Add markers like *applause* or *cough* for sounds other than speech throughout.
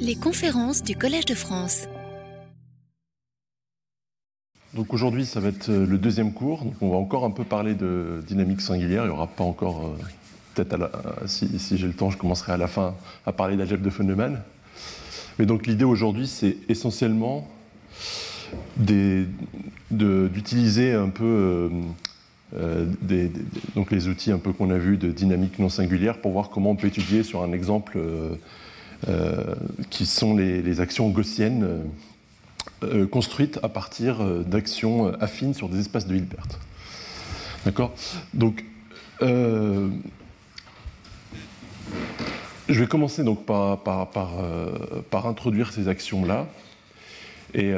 Les conférences du Collège de France. Donc aujourd'hui, ça va être euh, le deuxième cours. On va encore un peu parler de dynamique singulière. Il n'y aura pas encore, euh, peut-être euh, si, j'ai le temps, je commencerai à la fin à parler d'algèbre de Feynman. Mais donc l'idée aujourd'hui, c'est essentiellement d'utiliser un peu donc les outils un peu qu'on a vus de dynamique non singulière pour voir comment on peut étudier sur un exemple qui sont les, actions gaussiennes construites à partir d'actions affines sur des espaces de Hilbert. D'accord? Donc, je vais commencer donc par, introduire ces actions-là, et,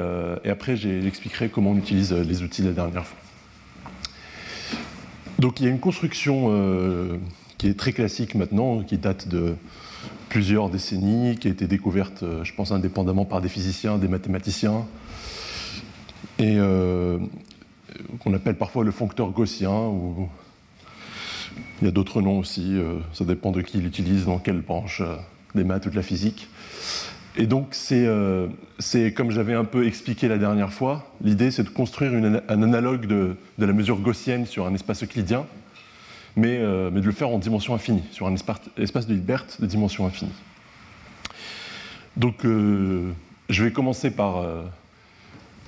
et, après j'expliquerai comment on utilise les outils de la dernière fois. Donc il y a une construction euh, qui est très classique maintenant, qui date de plusieurs décennies, qui a été découverte, euh, je pense, indépendamment par des physiciens, des mathématiciens, et euh, qu'on appelle parfois le foncteur gaussien, ou il y a d'autres noms aussi, ça dépend de qui l'utilise, dans quelle branche des maths ou de la physique. Et donc, c'est euh, comme j'avais un peu expliqué la dernière fois, l'idée c'est de construire un analogue de, la mesure gaussienne sur un espace euclidien, mais, euh, mais, de le faire en dimension infinie, sur un espace, de Hilbert de dimension infinie. Donc, euh, je vais commencer par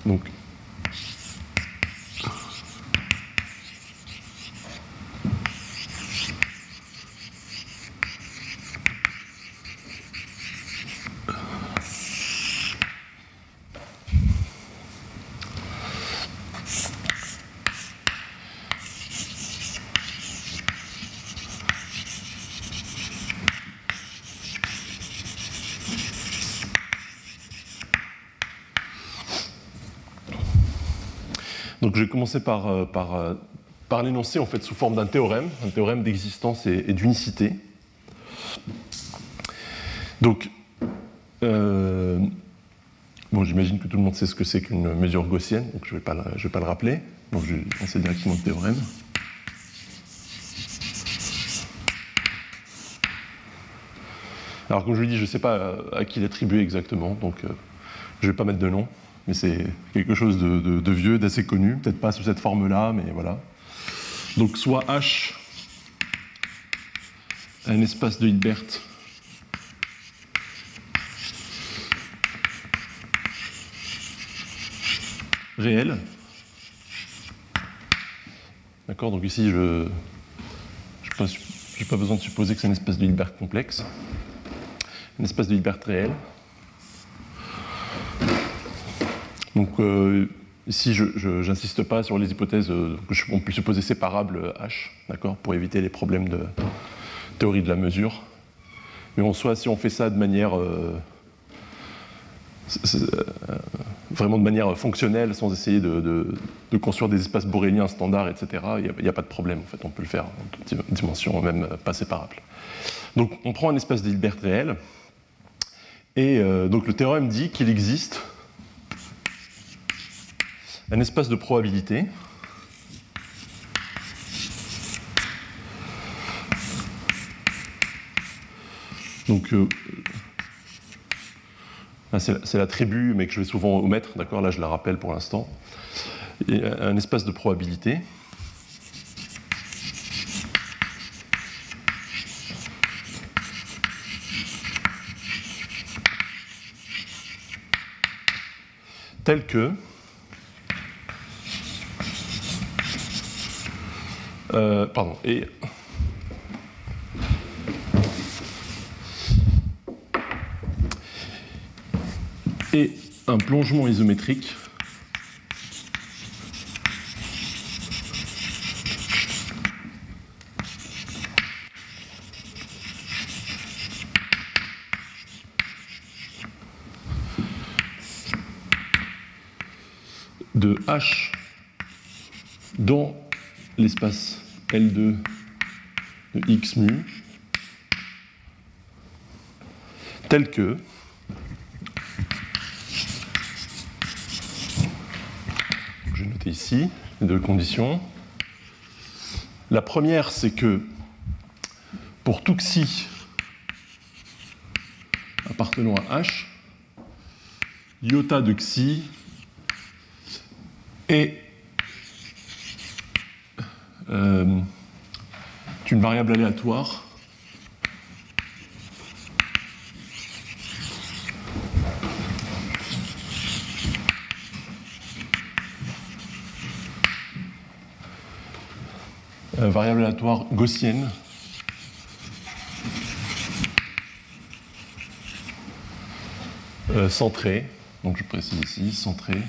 donc, je vais commencer par, euh, euh, l'énoncer en fait sous forme d'un théorème, un théorème d'existence et, d'unicité. Donc, euh, bon, j'imagine que tout le monde sait ce que c'est qu'une mesure gaussienne, donc je ne vais, pas le, rappeler. Je vais lancer directement le théorème. Alors comme je vous dis, je ne sais pas à, qui l'attribuer exactement, donc je ne vais pas mettre de nom mais c'est quelque chose de, vieux, d'assez connu, peut-être pas sous cette forme-là, mais voilà. Donc soit H, un espace de Hilbert réel. D'accord Donc ici, je n'ai pas besoin de supposer que c'est un espace de Hilbert complexe. Un espace de Hilbert réel. Donc euh, ici, je n'insiste pas sur les hypothèses euh, qu'on peut supposer séparables H, d'accord, pour éviter les problèmes de théorie de la mesure. Mais en soi, si on fait ça de manière euh, vraiment de manière fonctionnelle, sans essayer de, construire des espaces boréliens standards, etc., il n'y a, pas de problème. En fait, on peut le faire en dimension même pas séparable. Donc, on prend un espace d'Hilbert réel, et donc le théorème dit qu'il existe un espace de probabilité. Donc, euh, c'est la tribu, mais que je vais souvent omettre, d'accord? Là, je la rappelle pour l'instant. Un espace de probabilité. tel que Euh, pardon. Et et un plongement isométrique de H dans l'espace L2 de x mu tel que je vais noter ici les deux conditions. La première, c'est que pour tout xi appartenant à H, iota de xi est euh, une variable aléatoire. Euh, variable aléatoire gaussienne. Euh, centrée, donc je précise ici, centrée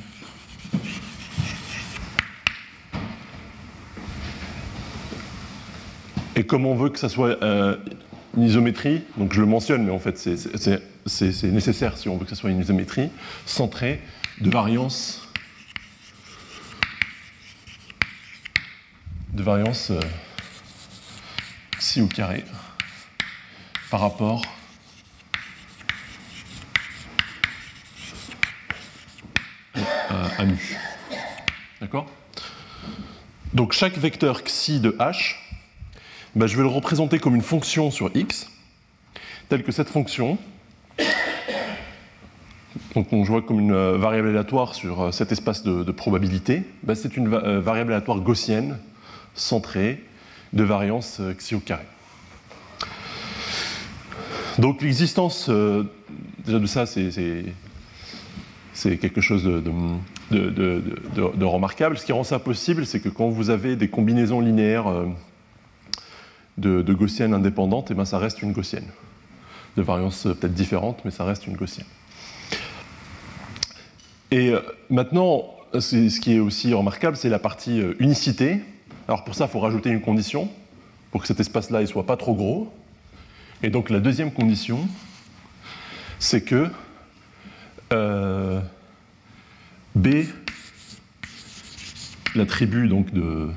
comme on veut que ça soit euh, une isométrie, donc je le mentionne, mais en fait c'est nécessaire si on veut que ça soit une isométrie, centrée de variance de variance euh, au carré par rapport à, mu. D'accord? Donc chaque vecteur xi de h bah, je vais le représenter comme une fonction sur x, telle que cette fonction, donc on voit comme une euh, variable aléatoire sur euh, cet espace de, probabilité, bah, c'est une euh, variable aléatoire gaussienne centrée de variance xi au carré. Donc l'existence de ça, c'est quelque chose de, remarquable. Ce qui rend ça possible, c'est que quand vous avez des combinaisons linéaires de, de gaussienne indépendante, eh ben ça reste une gaussienne. De variance euh, peut-être différente, mais ça reste une gaussienne. Et euh, maintenant, ce qui est aussi remarquable, c'est la partie euh, unicité. Alors pour ça, il faut rajouter une condition, pour que cet espace-là ne soit pas trop gros. Et donc la deuxième condition, c'est que B, l'attribut donc de,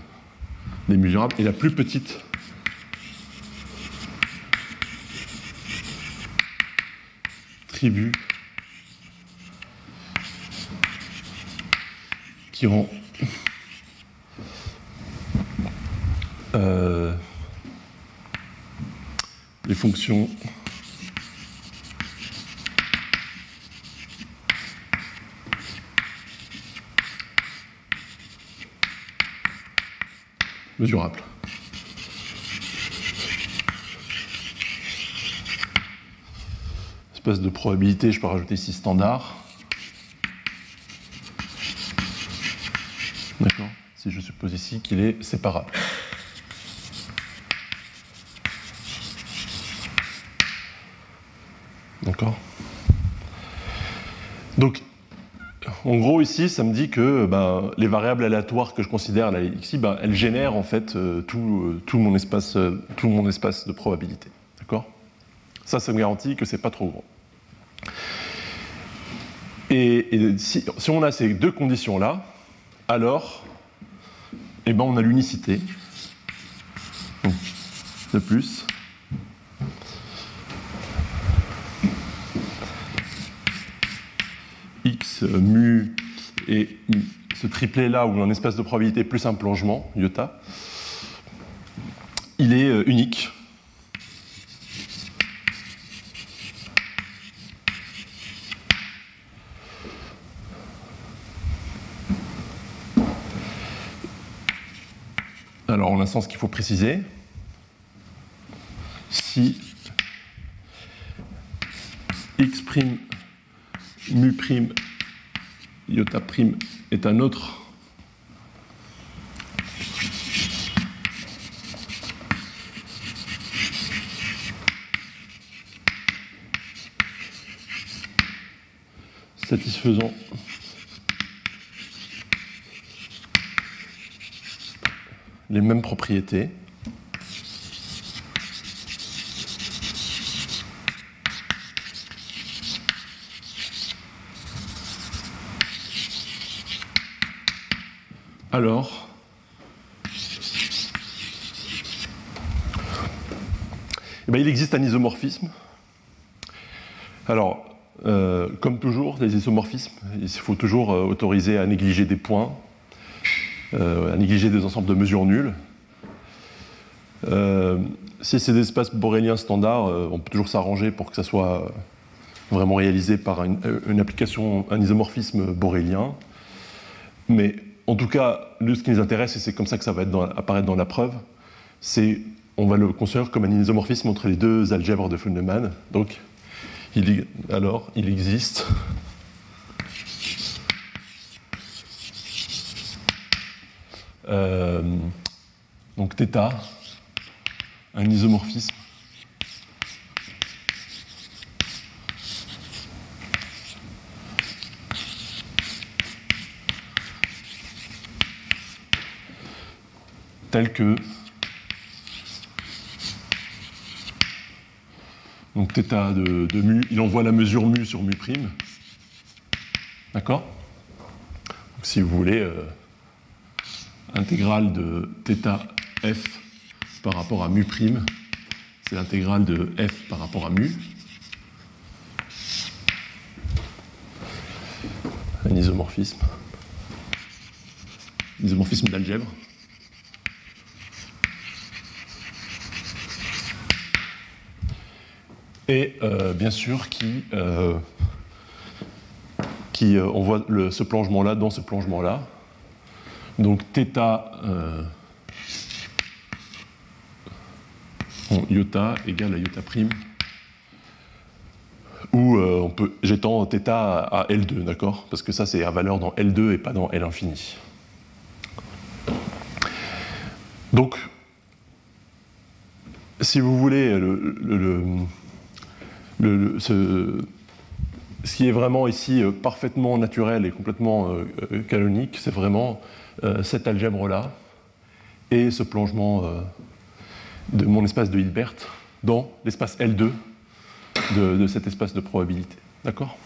des mesurables, est la plus petite qui ont euh, les fonctions mesurables. De probabilité, je peux rajouter ici standard. D'accord Si je suppose ici qu'il est séparable. D'accord Donc, en gros, ici, ça me dit que ben, les variables aléatoires que je considère ici, ben, elles génèrent en fait euh, tout, euh, tout, mon espace, euh, tout mon espace de probabilité. Ça, ça me garantit que c'est pas trop gros. Et, si, on a ces deux conditions-là, alors eh ben, on a l'unicité de plus. x mu et ce triplet là où un espace de probabilité plus un plongement, iota, il est euh, unique. Alors, sens qu'il faut préciser, si x' mu' iota' est un autre satisfaisant les mêmes propriétés. Alors, eh bien, il existe un isomorphisme. Alors, euh, comme toujours, les isomorphismes, il faut toujours euh, autoriser à négliger des points, à négliger des ensembles de mesures nulles. Euh, si c'est des espaces boréliens standards, euh, on peut toujours s'arranger pour que ça soit vraiment réalisé par une, application, un isomorphisme borélien. Mais en tout cas, ce qui nous intéresse, et c'est comme ça que ça va apparaître dans la preuve, c'est on va le considérer comme un isomorphisme entre les deux algèbres de Feynman. Donc, alors, il existe euh, donc θ, un isomorphisme. Tel que. Donc θ de, mu, il envoie la mesure mu sur mu prime. D'accord? Si vous voulez, euh, intégrale de θ par rapport à mu prime, c'est l'intégrale de f par rapport à mu. Un isomorphisme. Isomorphisme d'algèbre. et euh, bien sûr qui, euh, euh, on voit ce plongement-là dans ce plongement-là. Donc θ bon, iota égale à iota prime, où on peut, j'étends θ à L2, d'accord? Parce que ça c'est à valeur dans L2 et pas dans L infini. Donc, si vous voulez, le ce, qui est vraiment ici euh, parfaitement naturel et complètement euh, euh, canonique, c'est vraiment cette algèbre-là et ce plongement de mon espace de Hilbert dans l'espace L2 de, cet espace de probabilité. D'accord?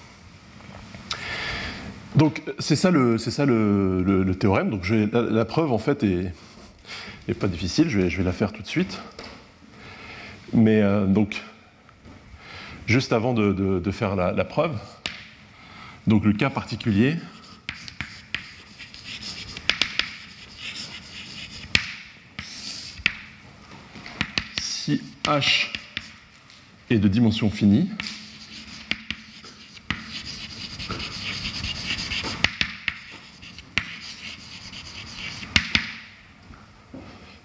Donc c'est ça, le, théorème. Donc la, preuve en fait est, pas difficile, je vais, je vais, la faire tout de suite. Mais donc juste avant de, faire la, preuve. Donc le cas particulier. Si H est de dimension finie,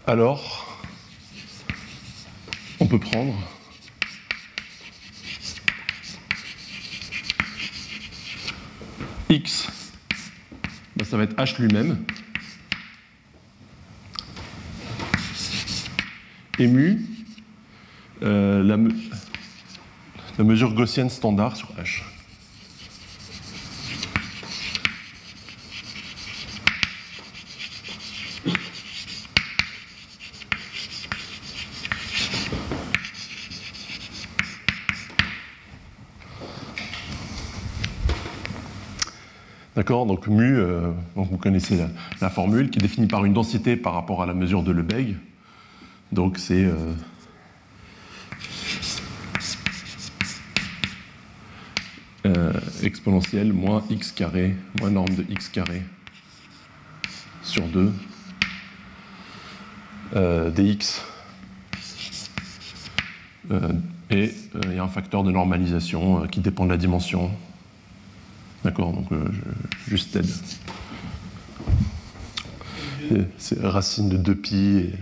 alors on peut prendre X, ben, ça va être H lui-même. Et mu, euh, la, mesure gaussienne standard sur H. Donc mu, euh, vous connaissez la, formule, qui est définie par une densité par rapport à la mesure de Lebesgue. Donc c'est euh, euh, exponentielle moins x carré, moins norme de x carré sur 2 dx. et il y a un facteur de normalisation qui dépend de la dimension D'accord, donc euh, juste aide. C'est racine de 2 pi. Et...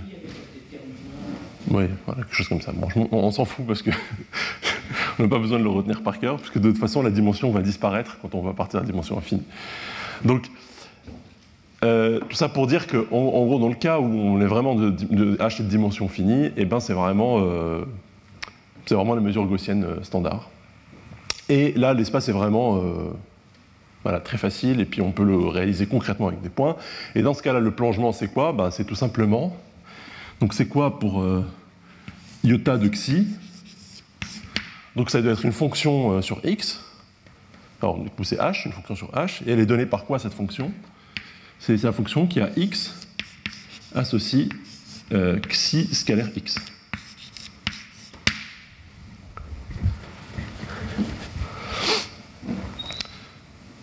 Oui, voilà, quelque chose comme ça. Bon, on, s'en fout parce que *laughs* on n'a pas besoin de le retenir par cœur, puisque de toute façon, la dimension va disparaître quand on va partir de la dimension infinie. Donc, euh, tout ça pour dire que, en, gros, dans le cas où on est vraiment de, de H de dimension finie, eh ben, c'est vraiment, euh, vraiment la mesure gaussienne standard. Et là, l'espace est vraiment voilà, très facile, et puis on peut le réaliser concrètement avec des points. Et dans ce cas-là, le plongement, c'est quoi? Ben, C'est tout simplement. Donc c'est quoi pour euh, iota de xi? Donc ça doit être une fonction euh, sur x. Alors du coup c'est h, une fonction sur h, et elle est donnée par quoi cette fonction? C'est la fonction qui a x associe euh, xi scalaire x.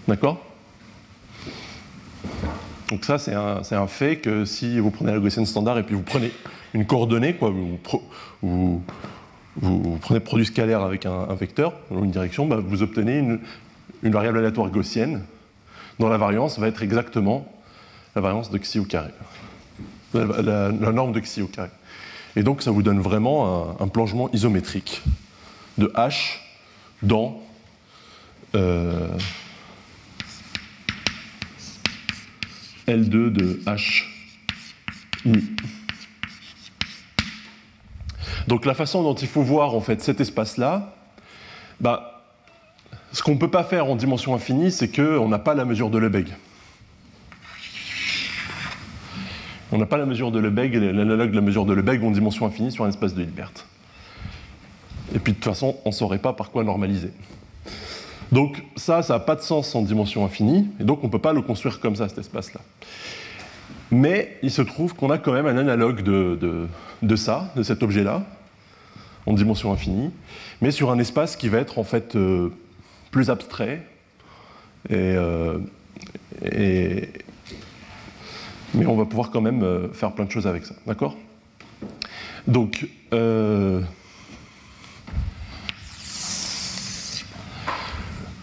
D'accord? Donc ça, c'est un, fait que si vous prenez la standard et puis vous prenez une coordonnée, quoi, vous, prenez produit scalaire avec un, vecteur dans une direction, bah, vous obtenez une, variable aléatoire gaussienne dont la variance va être exactement la variance de xi au carré, la, norme de xi au carré. Et donc ça vous donne vraiment un, plongement isométrique de h dans euh, L2 de h mu. Donc la façon dont il faut voir en fait cet espace-là, bah, ce qu'on ne peut pas faire en dimension infinie, c'est qu'on n'a pas la mesure de Lebesgue. On n'a pas la mesure de Lebesgue, l'analogue de la mesure de Lebesgue en dimension infinie sur un espace de Hilbert. Et puis de toute façon, on ne saurait pas par quoi normaliser. Donc ça, ça n'a pas de sens en dimension infinie, et donc on ne peut pas le construire comme ça, cet espace-là. Mais il se trouve qu'on a quand même un analogue de, de ça, de cet objet-là, en dimension infinie, mais sur un espace qui va être en fait euh, plus abstrait. Euh, et, mais on va pouvoir quand même euh, faire plein de choses avec ça. D'accord? Donc,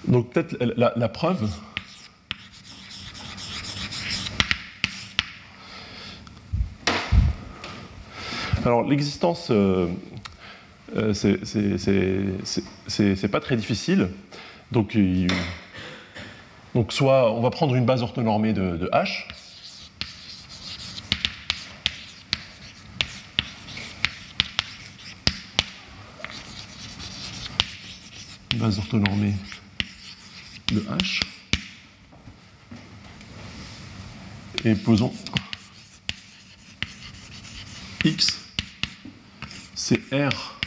donc peut-être la, preuve. Alors l'existence euh, c'est pas très difficile. Donc, soit on va prendre une base orthonormée de, H. Base orthonormée de H. Et posons X, c'est R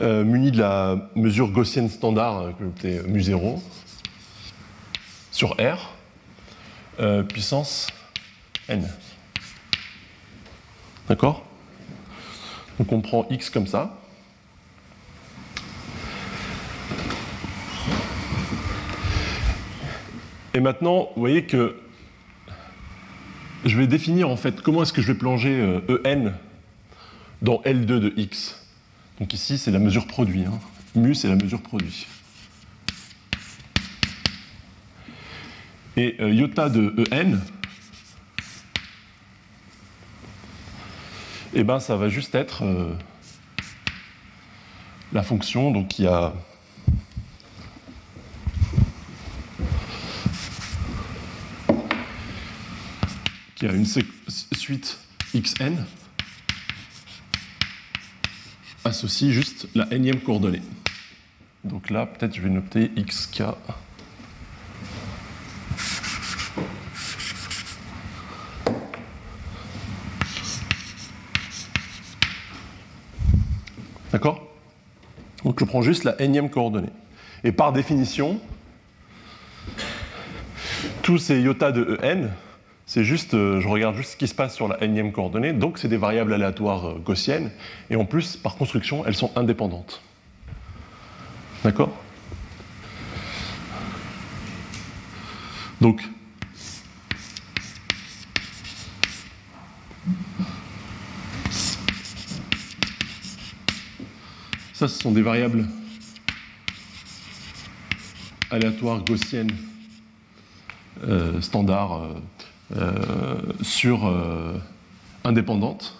euh, muni de la mesure gaussienne standard, euh, que euh, mu0, sur R, puissance n. D'accord? Donc on prend x comme ça. Et maintenant, vous voyez que je vais définir en fait comment est-ce que je vais plonger En dans L2 de x. Donc ici, c'est la mesure produit. Hein. Mu, c'est la mesure produit. Et euh, iota de En, eh ben, ça va juste être euh, la fonction donc, a qui a une suite xn associe juste la énième coordonnée. Donc là, peut-être je vais noter xk. D'accord? Donc je prends juste la énième coordonnée. Et par définition, tous ces iota de En, c'est juste, euh, je regarde juste ce qui se passe sur la énième coordonnée, donc c'est des variables aléatoires euh, gaussiennes, et en plus, par construction, elles sont indépendantes. D'accord? Donc, ça, ce sont des variables aléatoires gaussiennes euh, standards euh, sur euh, indépendante.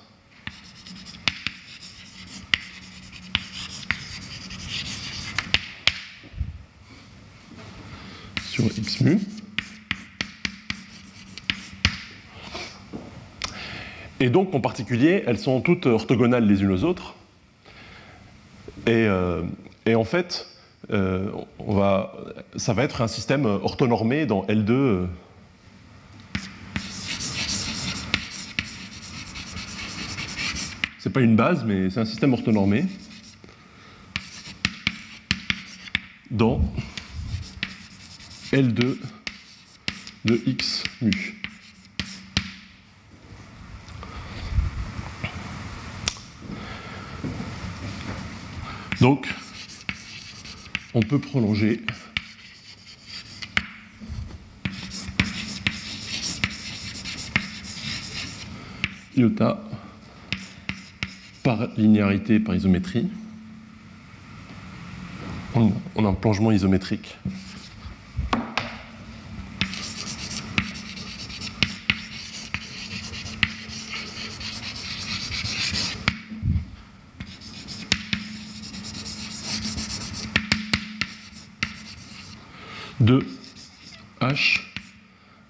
sur x mu. Et donc, en particulier, elles sont toutes orthogonales les unes aux autres. Et, euh, en fait, on va, ça va être un système orthonormé dans L2 pas une base, mais c'est un système orthonormé dans L2 de x mu. Donc, on peut prolonger iota par linéarité, par isométrie. On, a un plongement isométrique. de H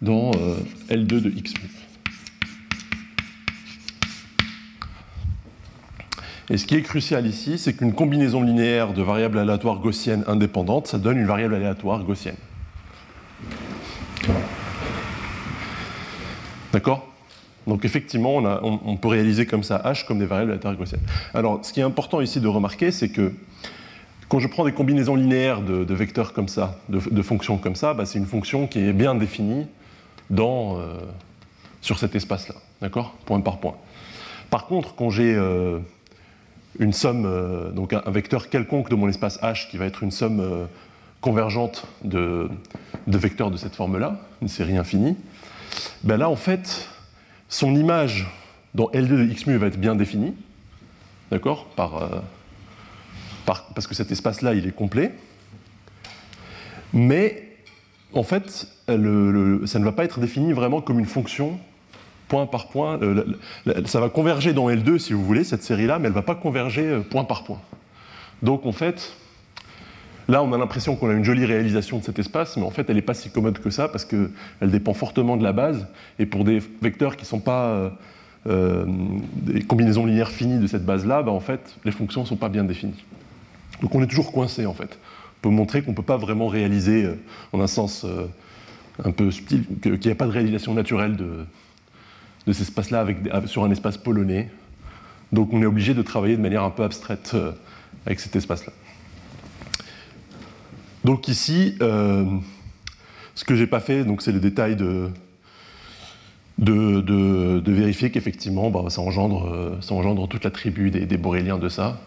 dans euh, L2 de X Et ce qui est crucial ici, c'est qu'une combinaison linéaire de variables aléatoires gaussiennes indépendantes, ça donne une variable aléatoire gaussienne. D'accord? Donc effectivement, on, peut réaliser comme ça H comme des variables aléatoires gaussiennes. Alors, ce qui est important ici de remarquer, c'est que quand je prends des combinaisons linéaires de, vecteurs comme ça, de, fonctions comme ça, bah, c'est une fonction qui est bien définie euh, sur cet espace-là, d'accord? Point par point. Par contre, quand j'ai euh, une somme, euh, donc un, vecteur quelconque de mon espace H qui va être une somme euh, convergente de, vecteurs de cette forme-là, une série infinie, ben là en fait, son image dans L2 de x mu va être bien définie, d'accord euh, par, Parce que cet espace-là, il est complet. Mais en fait, ça ne va pas être défini vraiment comme une fonction point par point. Euh, ça va converger dans L2, si vous voulez, cette série-là, mais elle ne va pas converger euh, point par point. Donc, en fait, là, on a l'impression qu'on a une jolie réalisation de cet espace, mais en fait, elle n'est pas si commode que ça, parce qu'elle dépend fortement de la base. Et pour des vecteurs qui ne sont pas euh, des combinaisons linéaires finies de cette base-là, bah, en fait, les fonctions ne sont pas bien définies. Donc, on est toujours coincé, en fait. On peut montrer qu'on ne peut pas vraiment réaliser, en un sens un peu subtil, qu'il n'y a pas de réalisation naturelle de, de cet espace-là sur un espace polonais. Donc on est obligé de travailler de manière un peu abstraite euh, avec cet espace-là. Donc ici, euh, ce que j'ai pas fait, c'est le détail de, de, vérifier qu'effectivement, bah, ça, engendre, euh, ça, engendre, toute la tribu des, des boréliens de ça.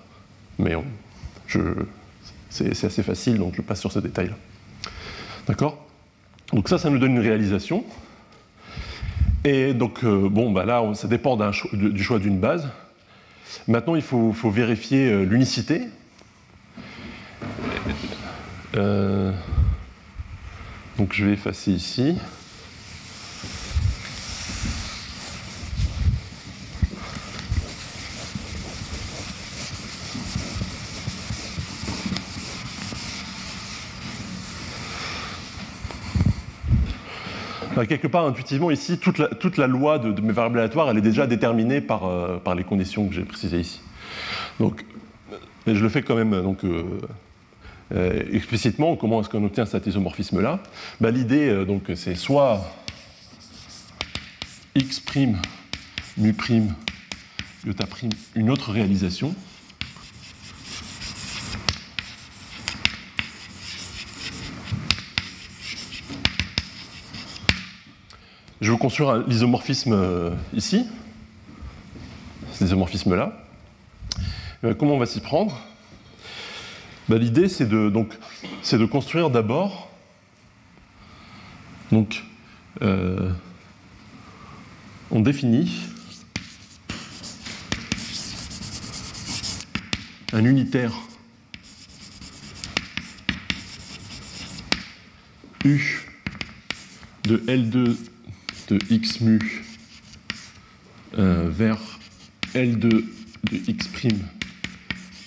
Mais c'est assez facile, donc je passe sur ce détail-là. D'accord? Donc ça, ça nous donne une réalisation. Et donc, euh, bon, bah là, ça dépend du choix d'une base. Maintenant, il faut, vérifier euh, l'unicité. Euh, donc, je vais effacer ici. Quelque part, intuitivement, ici, toute la, loi de, mes variables aléatoires, elle est déjà déterminée par, euh, par les conditions que j'ai précisées ici. Donc, je le fais quand même donc, euh, euh, explicitement. Comment est-ce qu'on obtient cet isomorphisme-là? Bah, L'idée, donc, c'est soit x' mu', iota', une autre réalisation, Je vais construire l'isomorphisme euh, ici, cet isomorphisme-là. Euh, comment on va s'y prendre? Bah, L'idée, c'est de, construire d'abord donc, euh, on définit un unitaire U de L2 de x mu euh, vers L2 de x'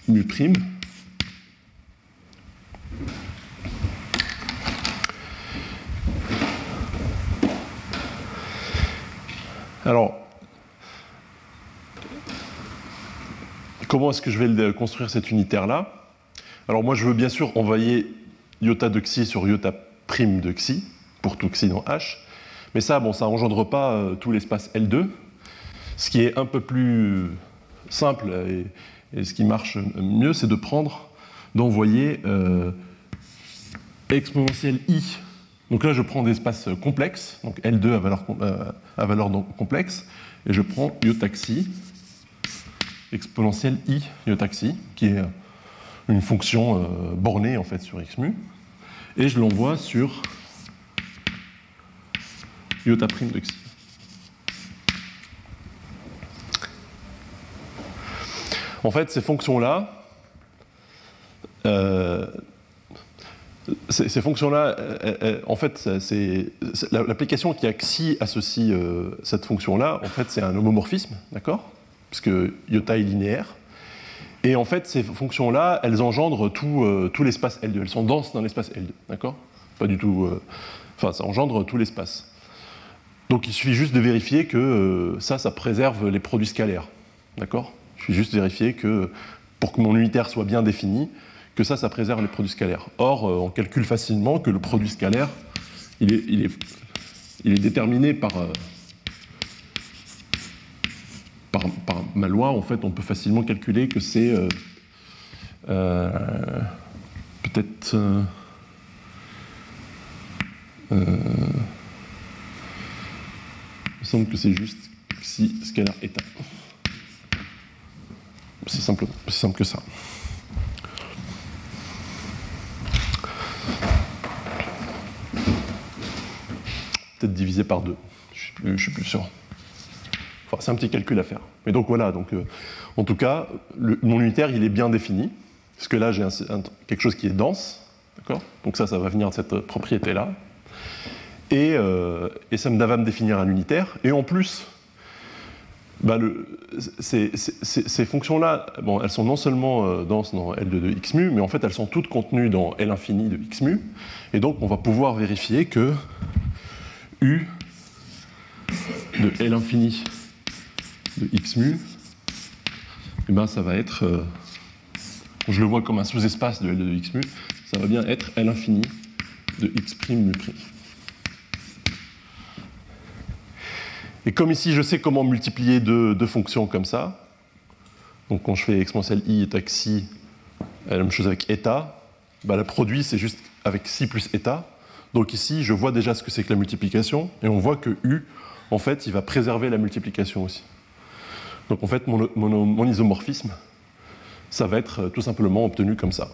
mu prime. Alors, comment est-ce que je vais construire cet unitaire-là? Alors moi, je veux bien sûr envoyer iota de xi sur iota prime de xi, pour tout xi dans H. Mais ça, bon, ça engendre pas euh, tout l'espace L2. Ce qui est un peu plus simple et, ce qui marche mieux, c'est de prendre, d'envoyer euh, exponentielle i. Donc là, je prends des espaces complexes, donc L2 à valeur, euh, à complexe, et je prends iotaxi, exponentielle i iotaxi, qui est une fonction bornée en fait sur x mu, et je l'envoie sur iota prime de xi. En fait, ces fonctions-là, euh, ces, fonctions-là, en fait, c'est l'application qui a XI associe euh, cette fonction-là, en fait, c'est un homomorphisme, d'accord? Puisque iota est linéaire. Et en fait, ces fonctions-là, elles engendrent tout, euh, tout l'espace L2. Elles sont denses dans l'espace L2, d'accord? Pas du tout. Enfin, ça engendre tout l'espace. Donc il suffit juste de vérifier que ça, ça préserve les produits scalaires, d'accord? Il suffit juste de vérifier que pour que mon unitaire soit bien défini, que ça, ça préserve les produits scalaires. Or, euh, on calcule facilement que le produit scalaire, il est, il est, déterminé par, euh, par, par, ma loi. En fait, on peut facilement calculer que c'est euh, peut-être... que c'est juste si scalaire état. C'est simple, simple que ça. divisé par deux. Je ne suis, plus sûr. C'est un petit calcul à faire. Mais donc voilà, donc, euh, en tout cas, le, mon unitaire, il est bien défini. Parce que là, j'ai quelque chose qui est dense. D'accord? Donc ça, ça va venir de cette propriété-là. Et, ça va me définir un unitaire. Et en plus, bah ces, fonctions-là, bon, elles sont non seulement euh, denses dans L2 de x mu, mais en fait, elles sont toutes contenues dans L infini de x mu. Et donc, on va pouvoir vérifier que U de L infini de x mu, eh ben ça va être, euh, je le vois comme un sous-espace de L de x mu, ça va bien être L infini de x' mu'. Et comme ici je sais comment multiplier deux, fonctions comme ça, donc quand je fais exponentielle i et xi, la même chose avec eta, bah, le produit c'est juste avec si plus eta, donc ici, je vois déjà ce que c'est que la multiplication, et on voit que U, en fait, il va préserver la multiplication aussi. Donc en fait, mon, isomorphisme, ça va être euh, tout simplement obtenu comme ça.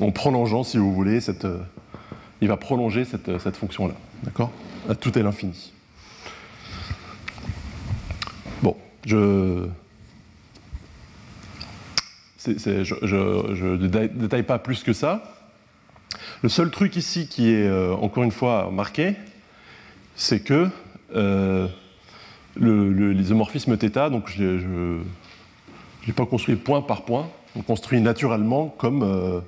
En prolongeant, si vous voulez, euh, il va prolonger cette, euh, fonction-là, d'accord? À tout est l'infini. Je... je ne détaille pas plus que ça. Le seul truc ici qui est euh, encore une fois marqué, c'est que euh, l'isomorphisme θ, donc je ne l'ai pas construit point par point, on construit naturellement comme euh,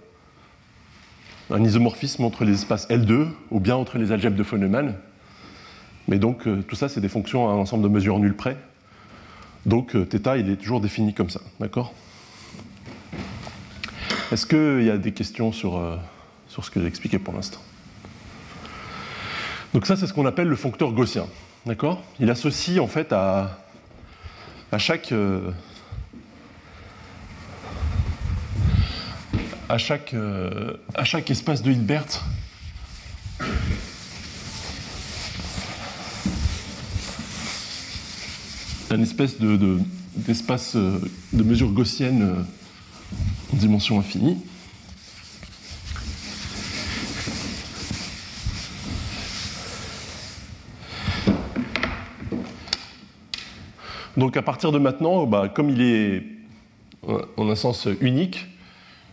un isomorphisme entre les espaces L2 ou bien entre les algèbres de von Neumann. Mais donc tout ça, c'est des fonctions à un ensemble de mesures nulles près. Donc θ, il est toujours défini comme ça, d'accord? Est-ce qu'il y a des questions sur sur ce que j'ai expliqué pour l'instant? Donc ça, c'est ce qu'on appelle le foncteur gaussien. D'accord? Il associe en fait à, à chaque... Euh, à chaque, euh, à chaque espace de Hilbert un espèce de, d'espace de, de, mesure gaussienne en dimension infinie. Donc à partir de maintenant, bah, comme il est en un sens unique,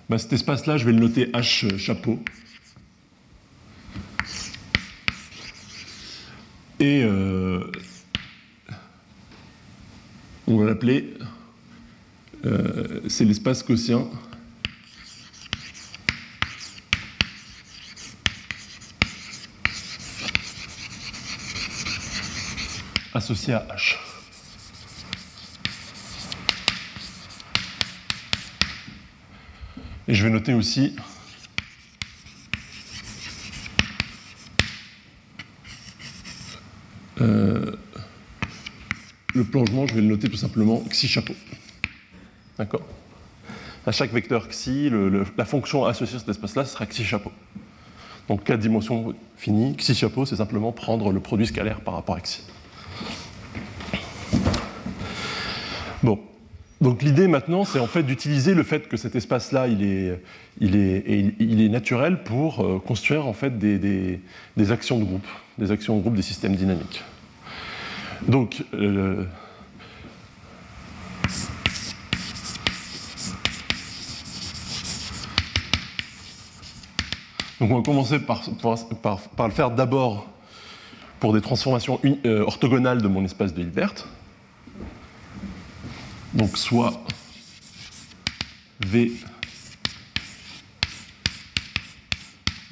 bah, cet espace-là, je vais le noter H chapeau. Et euh, on va l'appeler, euh, c'est l'espace quotient associé à H. Et je vais noter aussi le plongement, je vais le noter tout simplement xi chapeau. D'accord À chaque vecteur xi, la fonction associée à cet espace-là sera xi chapeau. Donc 4 dimensions finies, xi chapeau, c'est simplement prendre le produit scalaire par rapport à xi. Bon, donc l'idée maintenant, c'est en fait d'utiliser le fait que cet espace-là, il est, il, est, il est, naturel pour euh, construire en fait des, actions de groupe, des actions de groupe des systèmes dynamiques. Donc, euh, donc, on va commencer par, par le faire d'abord pour des transformations euh, orthogonales de mon espace de Hilbert. Donc soit V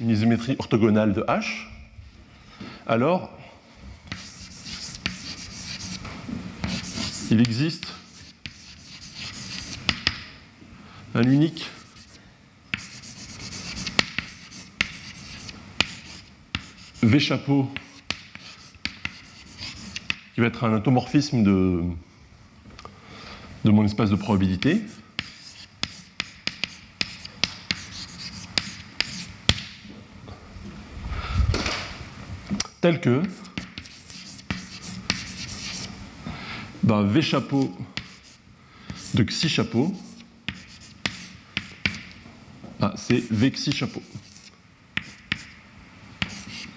une isométrie orthogonale de H, alors il existe un unique V chapeau qui va être un automorphisme de, de mon espace de probabilité. tel que ben, V chapeau de xi chapeau, ah, c'est V xi chapeau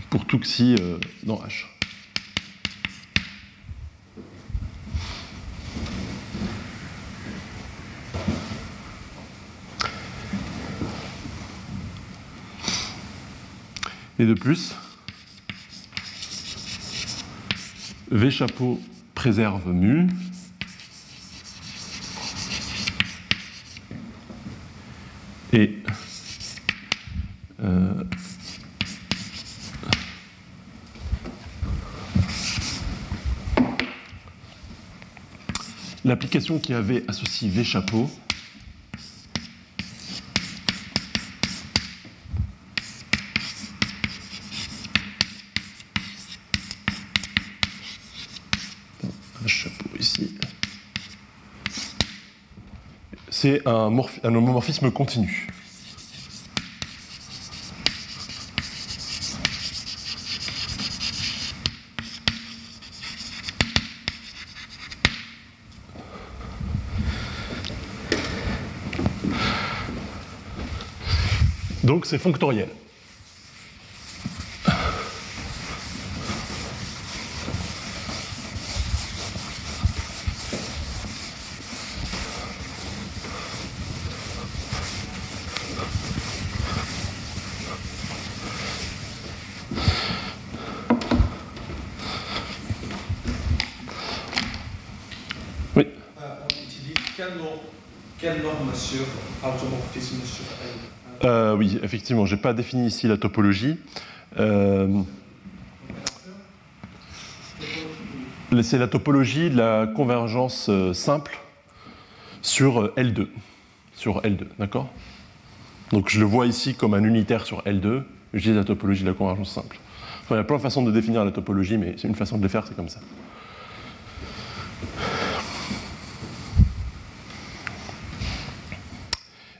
pour tout xi euh, dans H. Et de plus, V chapeau préserve mu. Et euh, l'application qui avait associé V chapeau c'est un, homomorphisme continu. Donc c'est fonctoriel. Euh, oui, effectivement, je n'ai pas défini ici la topologie. Euh, c'est la topologie de la convergence euh, simple sur L2. Sur L2, d'accord? Donc je le vois ici comme un unitaire sur L2. J'ai la topologie de la convergence simple. il y a plein de façons de définir la topologie, mais c'est une façon de le faire, c'est comme ça.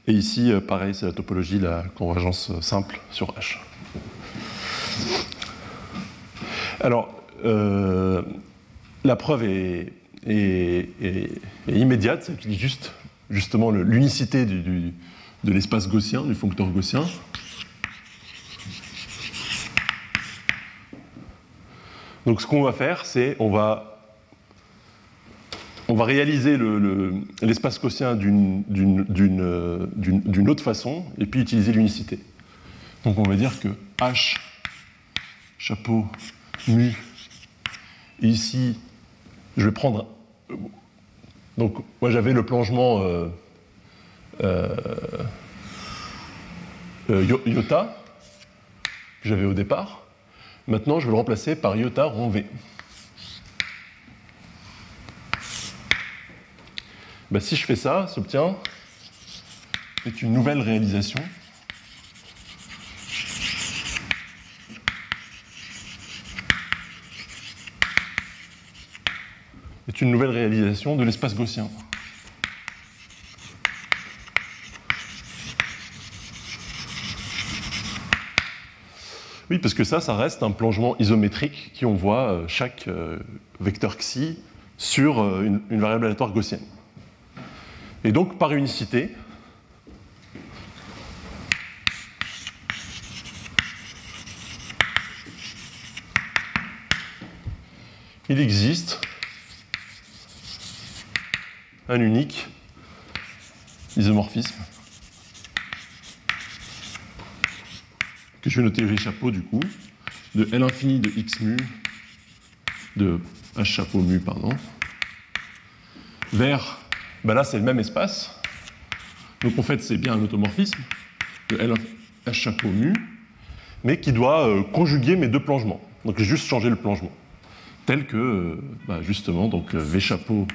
Et ici, euh, pareil, c'est la topologie de la convergence euh, simple sur H. Alors, euh, la preuve est, immédiate, c'est juste justement l'unicité de l'espace gaussien, du foncteur gaussien. Donc ce qu'on va faire, c'est on va on va réaliser l'espace gaussien d'une autre façon et puis utiliser l'unicité. Donc on va dire que H, chapeau, mu, ici, je vais prendre. Donc moi j'avais le plongement euh, euh, euh, iota que j'avais au départ. Maintenant je vais le remplacer par iota rond V. Bah, si je fais ça, s'obtient c'est une nouvelle réalisation. C'est une nouvelle réalisation de l'espace gaussien. Oui, parce que ça, ça reste un plongement isométrique qui envoie euh, chaque euh, vecteur xi sur euh, une variable aléatoire gaussienne. Et donc, par unicité, il existe un unique isomorphisme que je vais noter V chapeau du coup, de L infini de X mu, de H chapeau mu, pardon, vers, ben là c'est le même espace, donc en fait c'est bien un automorphisme de L chapeau mu, mais qui doit euh, conjuguer mes deux plongements. Donc j'ai juste changé le plongement, tel que, euh, bah, justement, donc euh, V chapeau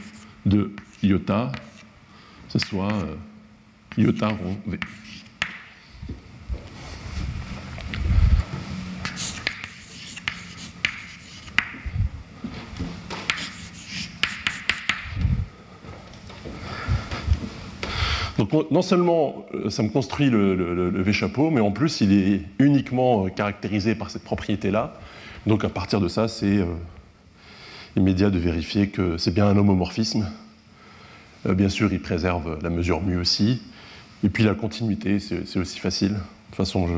de iota, ce soit iota rond V. non seulement euh, ça me construit le, V-chapeau, mais en plus il est uniquement euh, caractérisé par cette propriété-là. Donc à partir de ça, c'est euh, immédiat de vérifier que c'est bien un homomorphisme. bien sûr, il préserve la mesure mu aussi. Et puis la continuité, c'est aussi facile. De toute façon, je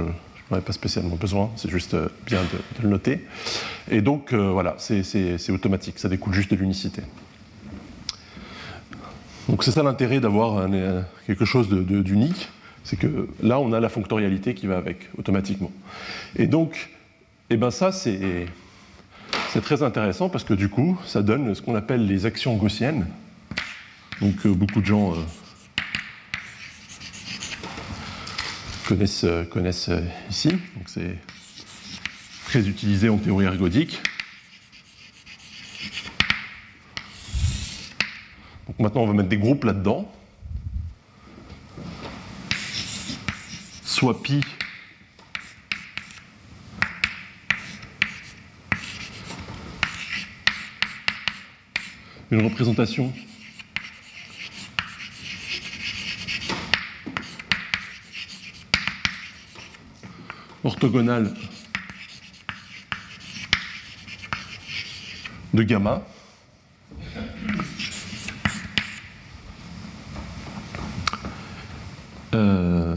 n'en ai pas spécialement besoin, c'est juste bien de, le noter. Et donc voilà, c'est automatique, ça découle juste de l'unicité. Donc c'est ça l'intérêt d'avoir quelque chose d'unique, c'est que là on a la fonctorialité qui va avec automatiquement. Et donc, eh ben ça c'est très intéressant parce que du coup ça donne ce qu'on appelle les actions gaussiennes. Donc euh, beaucoup de gens euh, connaissent, euh, connaissent ici. Donc c'est très utilisé en théorie ergodique. Maintenant, on va mettre des groupes là-dedans. Soit pi une représentation orthogonale de gamma. Euh,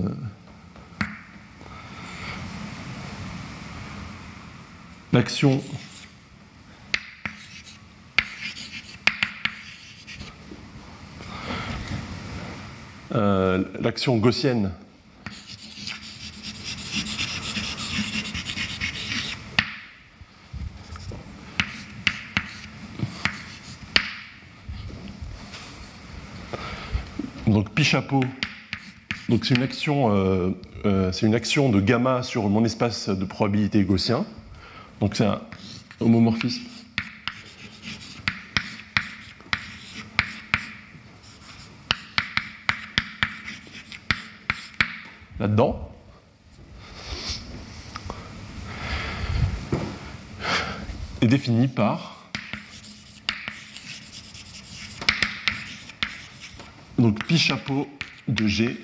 l'action. Euh, l'action gaussienne. Donc pi chapeau donc c'est une, action, euh, euh, une action de gamma sur mon espace de probabilité gaussien. Donc c'est un homomorphisme. Là-dedans. est défini par donc pi chapeau de G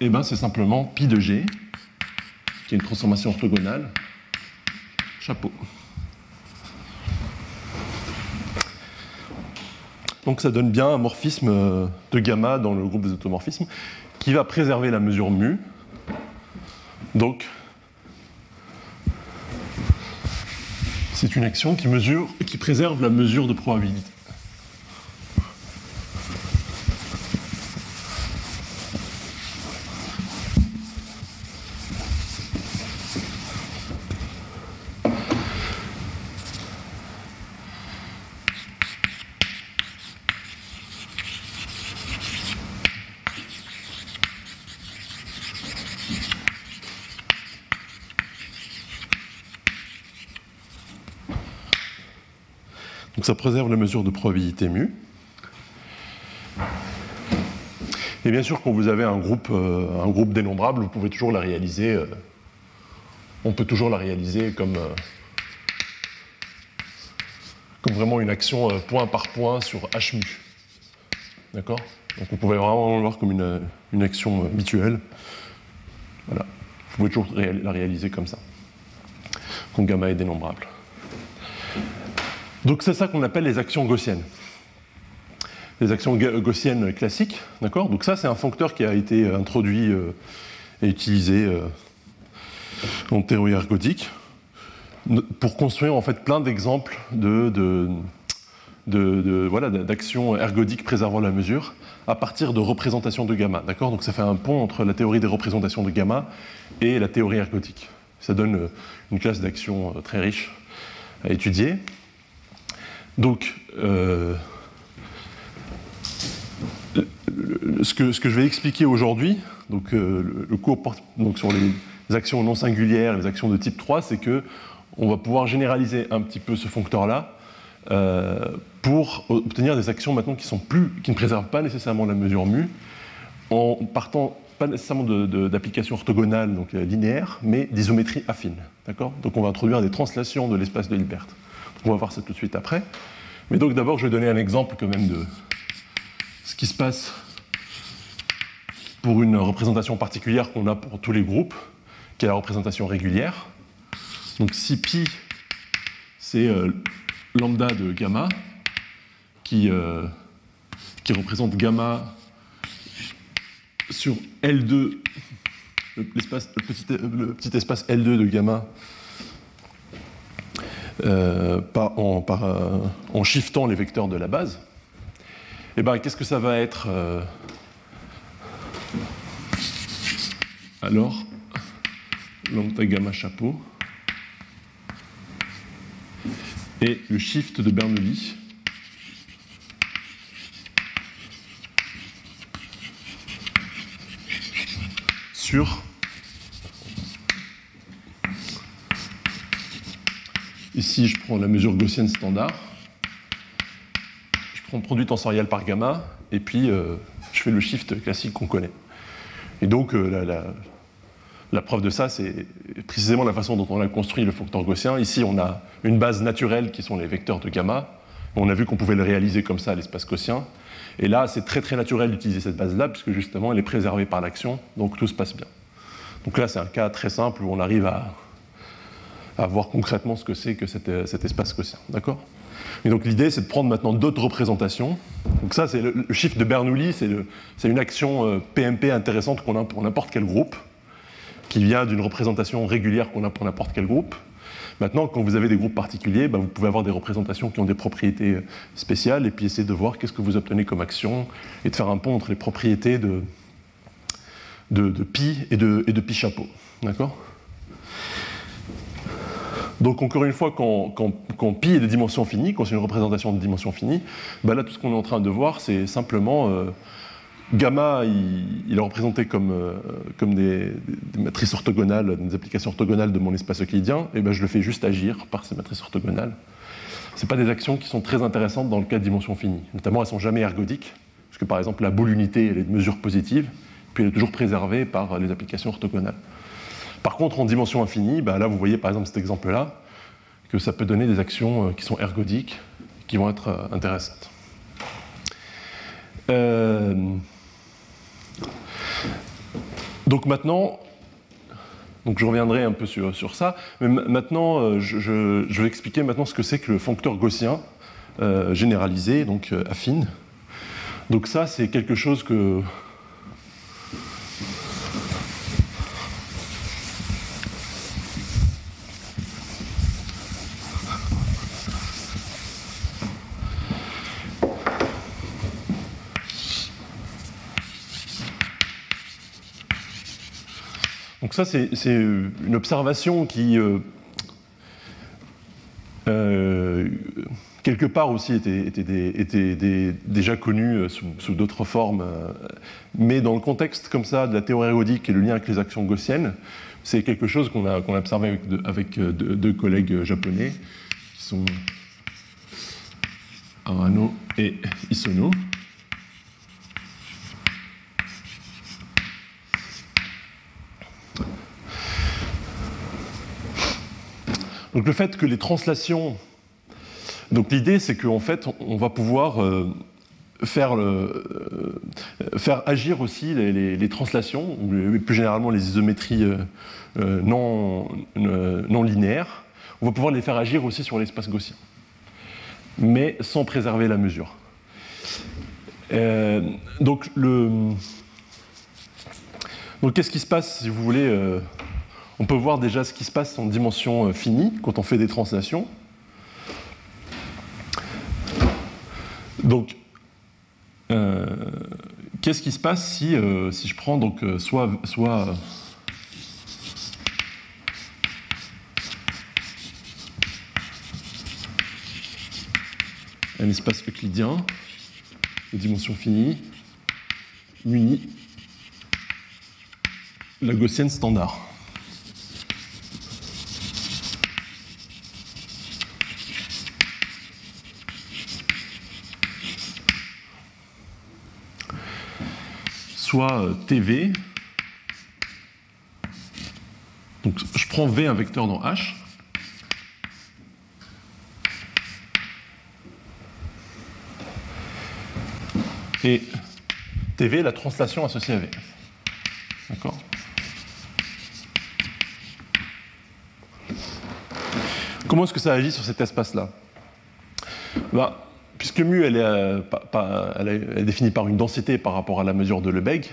eh ben, c'est simplement pi de g, qui est une transformation orthogonale, chapeau. Donc ça donne bien un morphisme euh, de gamma dans le groupe des automorphismes qui va préserver la mesure mu. Donc c'est une action qui mesure qui préserve la mesure de probabilité. Ça préserve la mesure de probabilité mu. Et bien sûr, quand vous avez un groupe, euh, un groupe dénombrable, vous pouvez toujours la réaliser. Euh, on peut toujours la réaliser comme, euh, vraiment une action point par point sur H mu. D'accord? Donc vous pouvez vraiment le voir comme une, une action habituelle. Voilà. Vous pouvez toujours la réaliser comme ça. Quand gamma est dénombrable. Donc c'est ça qu'on appelle les actions gaussiennes. Les actions gaussiennes classiques, d'accord? Donc ça, c'est un foncteur qui a été introduit euh, et utilisé euh, en théorie ergodique pour construire en fait plein d'exemples de, d'actions ergodiques préservant la mesure à partir de représentations de gamma. D'accord? Donc ça fait un pont entre la théorie des représentations de gamma et la théorie ergodique. Ça donne une classe d'action très riche à étudier. Donc, ce, que, ce, que, je vais expliquer aujourd'hui, donc, le, cours porte sur les actions non singulières, les actions de type 3, c'est que on va pouvoir généraliser un petit peu ce foncteur-là euh, pour obtenir des actions maintenant qui, ne préservent pas nécessairement la mesure mu, en partant pas nécessairement d'applications orthogonales, donc euh, linéaires, mais d'isométrie affine. Donc on va introduire des translations de l'espace de Hilbert. On va voir ça tout de suite après. Mais donc d'abord, je vais donner un exemple quand même de ce qui se passe pour une représentation particulière qu'on a pour tous les groupes, qui est la représentation régulière. Donc si pi, c'est euh, lambda de gamma, qui, euh, qui représente gamma sur L2, le, petit, le petit, espace L2 de gamma, en, par, en, shiftant les vecteurs de la base, eh ben qu'est-ce que ça va être Alors, lambda gamma chapeau et le shift de Bernoulli. sur Ici, je prends la mesure gaussienne standard. Je prends le produit tensoriel par gamma, et puis euh, je fais le shift classique qu'on connaît. Et donc, euh, la, la preuve de ça, c'est précisément la façon dont on a construit le foncteur gaussien. Ici, on a une base naturelle qui sont les vecteurs de gamma. On a vu qu'on pouvait le réaliser comme ça à l'espace gaussien. Et là, c'est très très naturel d'utiliser cette base-là, puisque justement, elle est préservée par l'action, donc tout se passe bien. Donc là, c'est un cas très simple où on arrive à, voir concrètement ce que c'est que cet, espace gaussien. D'accord? Et donc l'idée, c'est de prendre maintenant d'autres représentations. Donc ça, c'est le, shift de Bernoulli, c'est une action PMP euh, intéressante qu'on a pour n'importe quel groupe qui vient d'une représentation régulière qu'on a pour n'importe quel groupe. Maintenant, quand vous avez des groupes particuliers, ben, vous pouvez avoir des représentations qui ont des propriétés spéciales et puis essayer de voir qu'est-ce que vous obtenez comme action et de faire un pont entre les propriétés de, de, pi et de, et de pi chapeau. D'accord? Donc encore une fois, quand, quand, pi est de dimension finie, quand c'est une représentation de dimension finie, ben là tout ce qu'on est en train de voir, c'est simplement euh, Gamma, il, est représenté comme, euh, des, matrices orthogonales, des applications orthogonales de mon espace euclidien, et ben je le fais juste agir par ces matrices orthogonales. Ce pas des actions qui sont très intéressantes dans le cas de dimension finie. Notamment, elles ne sont jamais ergodiques, parce que par exemple, la boule unité, elle est de mesure positive, puis elle est toujours préservée par les applications orthogonales. Par contre, en dimension infinie, ben là, vous voyez par exemple cet exemple-là, que ça peut donner des actions euh, qui sont ergodiques, qui vont être euh, intéressantes. Euh, donc maintenant, je reviendrai un peu sur, ça, mais maintenant je, vais expliquer maintenant ce que c'est que le foncteur gaussien généralisé, donc affine. Donc ça c'est quelque chose que ça, c'est une observation qui, euh, euh, quelque part aussi, était, déjà connue euh, sous, d'autres formes. mais dans le contexte comme ça de la théorie érgodique et le lien avec les actions gaussiennes, c'est quelque chose qu'on a, a, observé avec, deux, collègues japonais, qui sont Arano et Isono. Donc le fait que les translations. Donc l'idée, c'est qu'en fait, on va pouvoir euh, faire, euh, faire, agir aussi les, translations, plus généralement les isométries euh, non, non, linéaires. On va pouvoir les faire agir aussi sur l'espace gaussien, mais sans préserver la mesure. donc, le... donc qu'est-ce qui se passe, si vous voulez on peut voir déjà ce qui se passe en dimension euh, finie quand on fait des translations. Donc, euh, qu'est-ce qui se passe si, euh, je prends donc soit, soit un espace euclidien de dimension finie muni la gaussienne standard. Soit euh, TV. Donc je prends V un vecteur dans H. Et TV, la translation associée à V. D'accord Comment est-ce que ça agit sur cet espace-là? Bah, puisque mu euh, est, définie par une densité par rapport à la mesure de Lebesgue,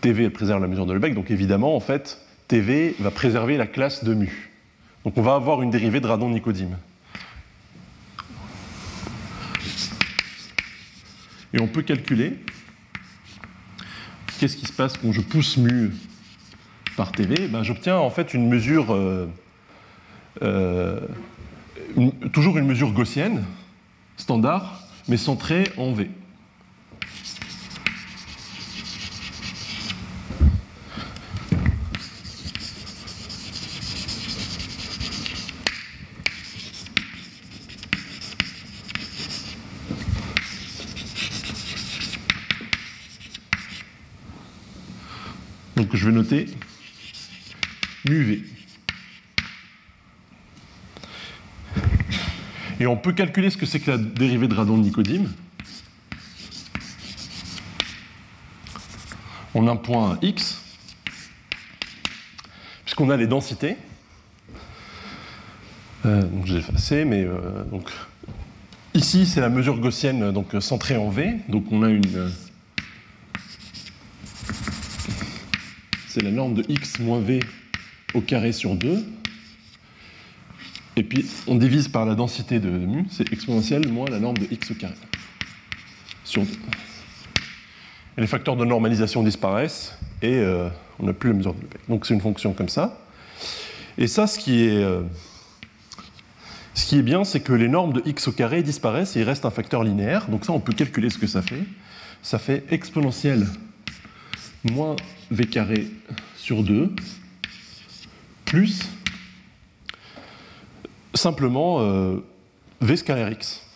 TV préserve la mesure de Lebesgue, donc évidemment en fait TV va préserver la classe de mu. Donc on va avoir une dérivée de radon-nicodime. Et on peut calculer qu'est-ce qui se passe quand je pousse mu par TV. Ben, J'obtiens en fait une mesure, euh, euh, toujours une mesure gaussienne, standard, mais centré en V. Donc je vais noter Et on peut calculer ce que c'est que la dérivée de radon de Nicodime. On a un point x, puisqu'on a les densités. Euh, donc j'ai effacé, mais euh, ici c'est la mesure gaussienne donc, centrée en V. Donc on a une. c'est la norme de x moins v au carré sur 2. Et puis on divise par la densité de, mu, c'est exponentielle moins la norme de x au carré sur 2. Et les facteurs de normalisation disparaissent et euh, on n'a plus la mesure de Lebesgue. Donc c'est une fonction comme ça. Et ça, ce qui est, euh, ce qui est bien, c'est que les normes de x au carré disparaissent et il reste un facteur linéaire. Donc ça, on peut calculer ce que ça fait. Ça fait exponentielle moins v carré sur 2 plus simplement euh, V scalaire X.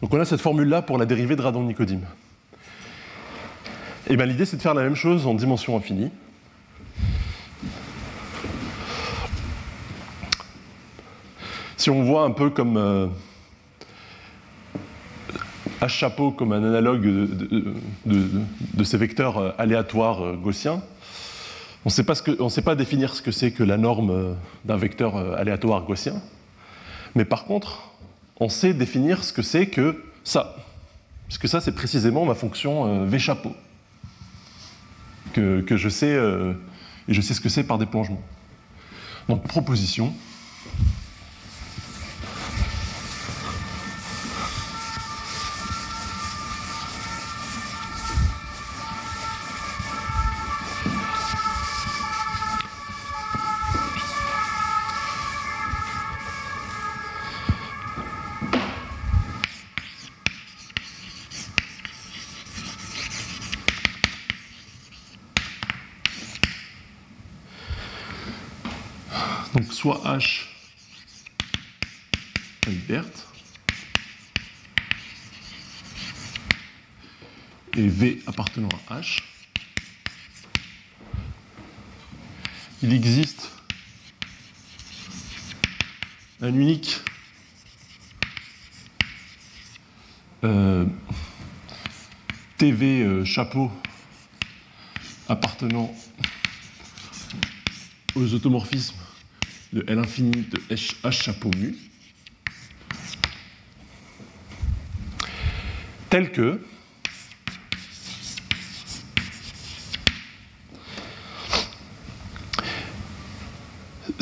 Donc on a cette formule-là pour la dérivée de radon-nicodime. Et eh bien l'idée c'est de faire la même chose en dimension infinie. Si on voit un peu comme euh, H chapeau comme un analogue de ces vecteurs euh, aléatoires euh, gaussiens, on ne sait pas définir ce que c'est que la norme euh, d'un vecteur euh, aléatoire gaussien, mais par contre, on sait définir ce que c'est que ça. Puisque ça, c'est précisément ma fonction euh, V chapeau, que, que je sais, et je sais ce que c'est par déplongement. Donc, proposition. Soit H. Hilbert et V appartenant à H. Il existe un unique euh, TV euh, chapeau appartenant aux automorphismes de L de H, chapeau mu, tel que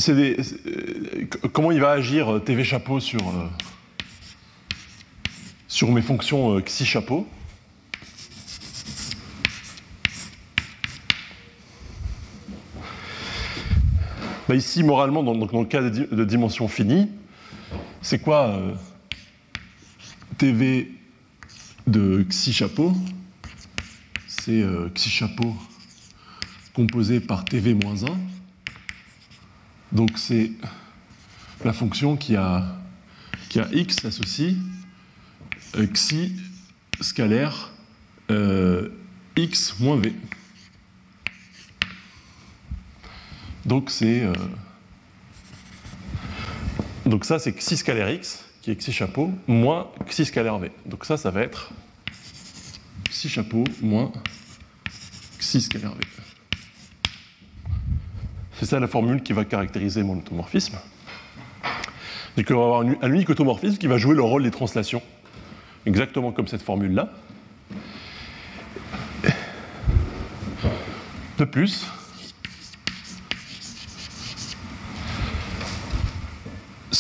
des, euh, comment il va agir euh, TV chapeau sur, euh, sur mes fonctions xi chapeau? Ici, moralement, dans, le cas de, dimension finie, c'est quoi euh, TV de xi chapeau? C'est euh, xi chapeau composé par TV moins 1. Donc c'est la fonction qui a, qui a x associé euh, xi scalaire euh, x moins v. Donc c'est euh, donc ça c'est xi scalaire x qui est xi chapeau moins xi scalaire v. Donc ça ça va être xi chapeau moins xi scalaire v. C'est ça la formule qui va caractériser mon automorphisme. Et qu'on va avoir un unique automorphisme qui va jouer le rôle des translations, exactement comme cette formule-là. De plus,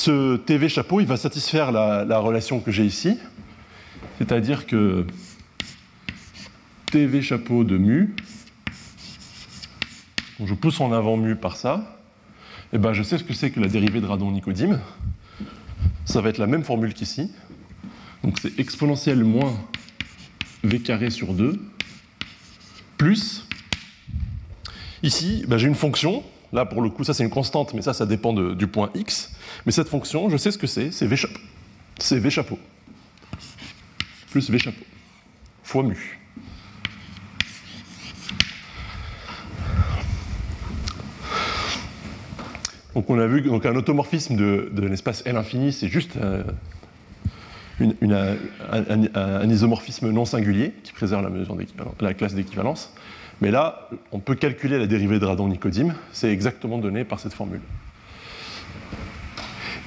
ce TV chapeau, il va satisfaire la, relation que j'ai ici, c'est-à-dire que TV chapeau de mu, je pousse en avant mu par ça, et eh ben je sais ce que c'est que la dérivée de radon-nicodime. Ça va être la même formule qu'ici. Donc c'est exponentielle moins v carré sur 2 plus. Ici, ben, j'ai une fonction. Là, pour le coup, ça c'est une constante, mais ça, ça dépend du point x. Mais cette fonction, je sais ce que c'est, c'est v chapeau. C'est v chapeau. Plus v chapeau. Fois mu. Donc on a vu donc un automorphisme de, l'espace L infini, c'est juste euh, un, isomorphisme non singulier qui préserve la, classe d'équivalence. Mais là, on peut calculer la dérivée de radon-nicodime, c'est exactement donné par cette formule.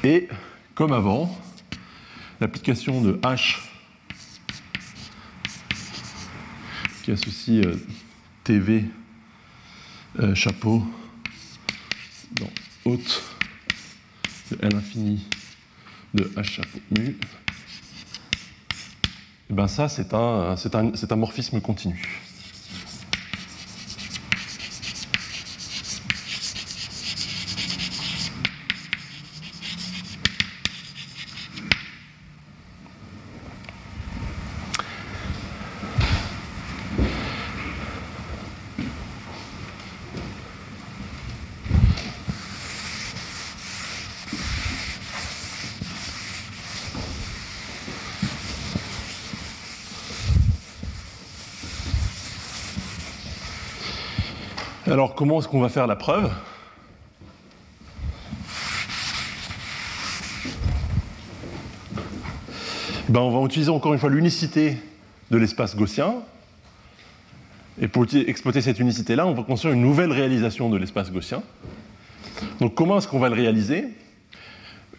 Et comme avant, l'application de H qui associe euh, TV euh, chapeau dans haute de L infini de H chapeau mu, eh ben ça, c'est un, un, un morphisme continu. Alors comment est-ce qu'on va faire la preuve ben, On va utiliser encore une fois l'unicité de l'espace gaussien. Et pour exploiter cette unicité-là, on va construire une nouvelle réalisation de l'espace gaussien. Donc comment est-ce qu'on va le réaliser?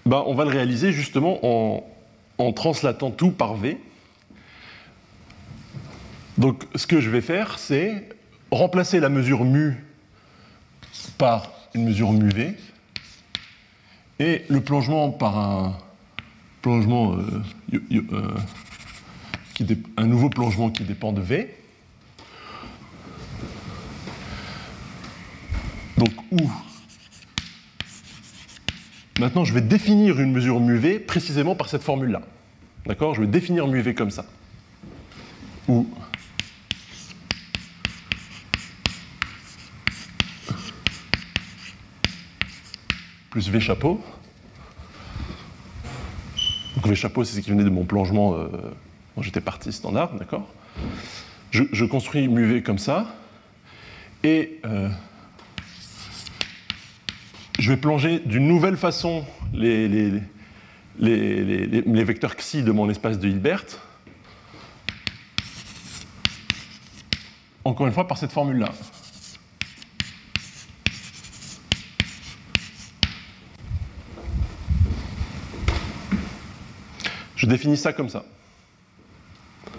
Ben, On va le réaliser justement en, en translatant tout par V. Donc ce que je vais faire, c'est remplacer la mesure mu par une mesure mu v et le plongement par un plongement euh, euh, un nouveau plongement qui dépend de v. Donc où? Maintenant, je vais définir une mesure mu v précisément par cette formule-là. D'accord? Je vais définir mu v comme ça. Où? V chapeau. Donc V chapeau, c'est ce qui venait de mon plongement euh, quand j'étais parti standard, d'accord? Je, construis mu V comme ça, et euh, je vais plonger d'une nouvelle façon les, les, les, vecteurs xi de mon espace de Hilbert, encore une fois par cette formule-là. Je définis ça comme ça. Et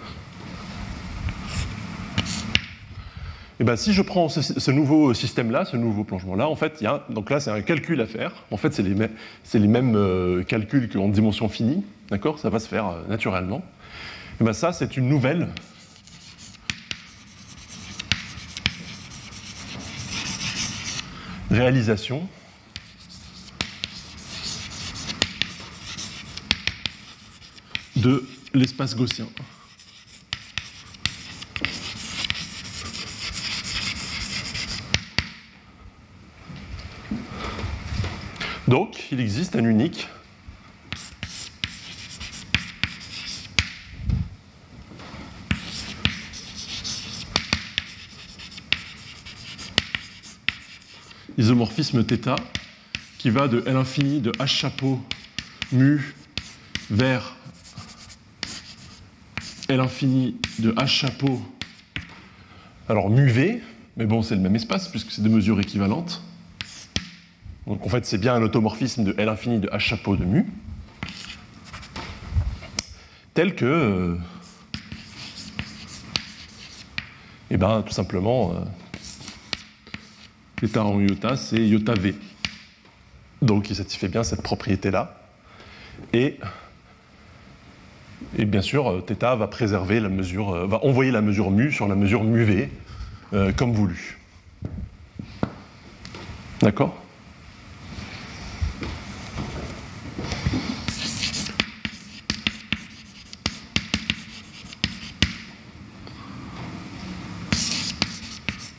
eh ben, si je prends ce, nouveau système-là, ce nouveau plongement-là, en fait, il y a, donc là, c'est un calcul à faire. En fait, c'est les, mêmes euh, calculs qu'en dimension finie, d'accord? Ça va se faire euh, naturellement. Et eh ben ça, c'est une nouvelle réalisation de l'espace gaussien. Donc, il existe un unique isomorphisme θ qui va de L infini de H chapeau mu vers L infini de H chapeau, alors mu V, mais bon, c'est le même espace puisque c'est deux mesures équivalentes. Donc en fait, c'est bien un automorphisme de L infini de H chapeau de mu, tel que, eh ben, tout simplement, θ en iota, c'est iota V. Donc il satisfait bien cette propriété-là. Et, et, bien sûr, θ va préserver la mesure, euh, va envoyer la mesure mu sur la mesure mu V, euh, comme voulu. D'accord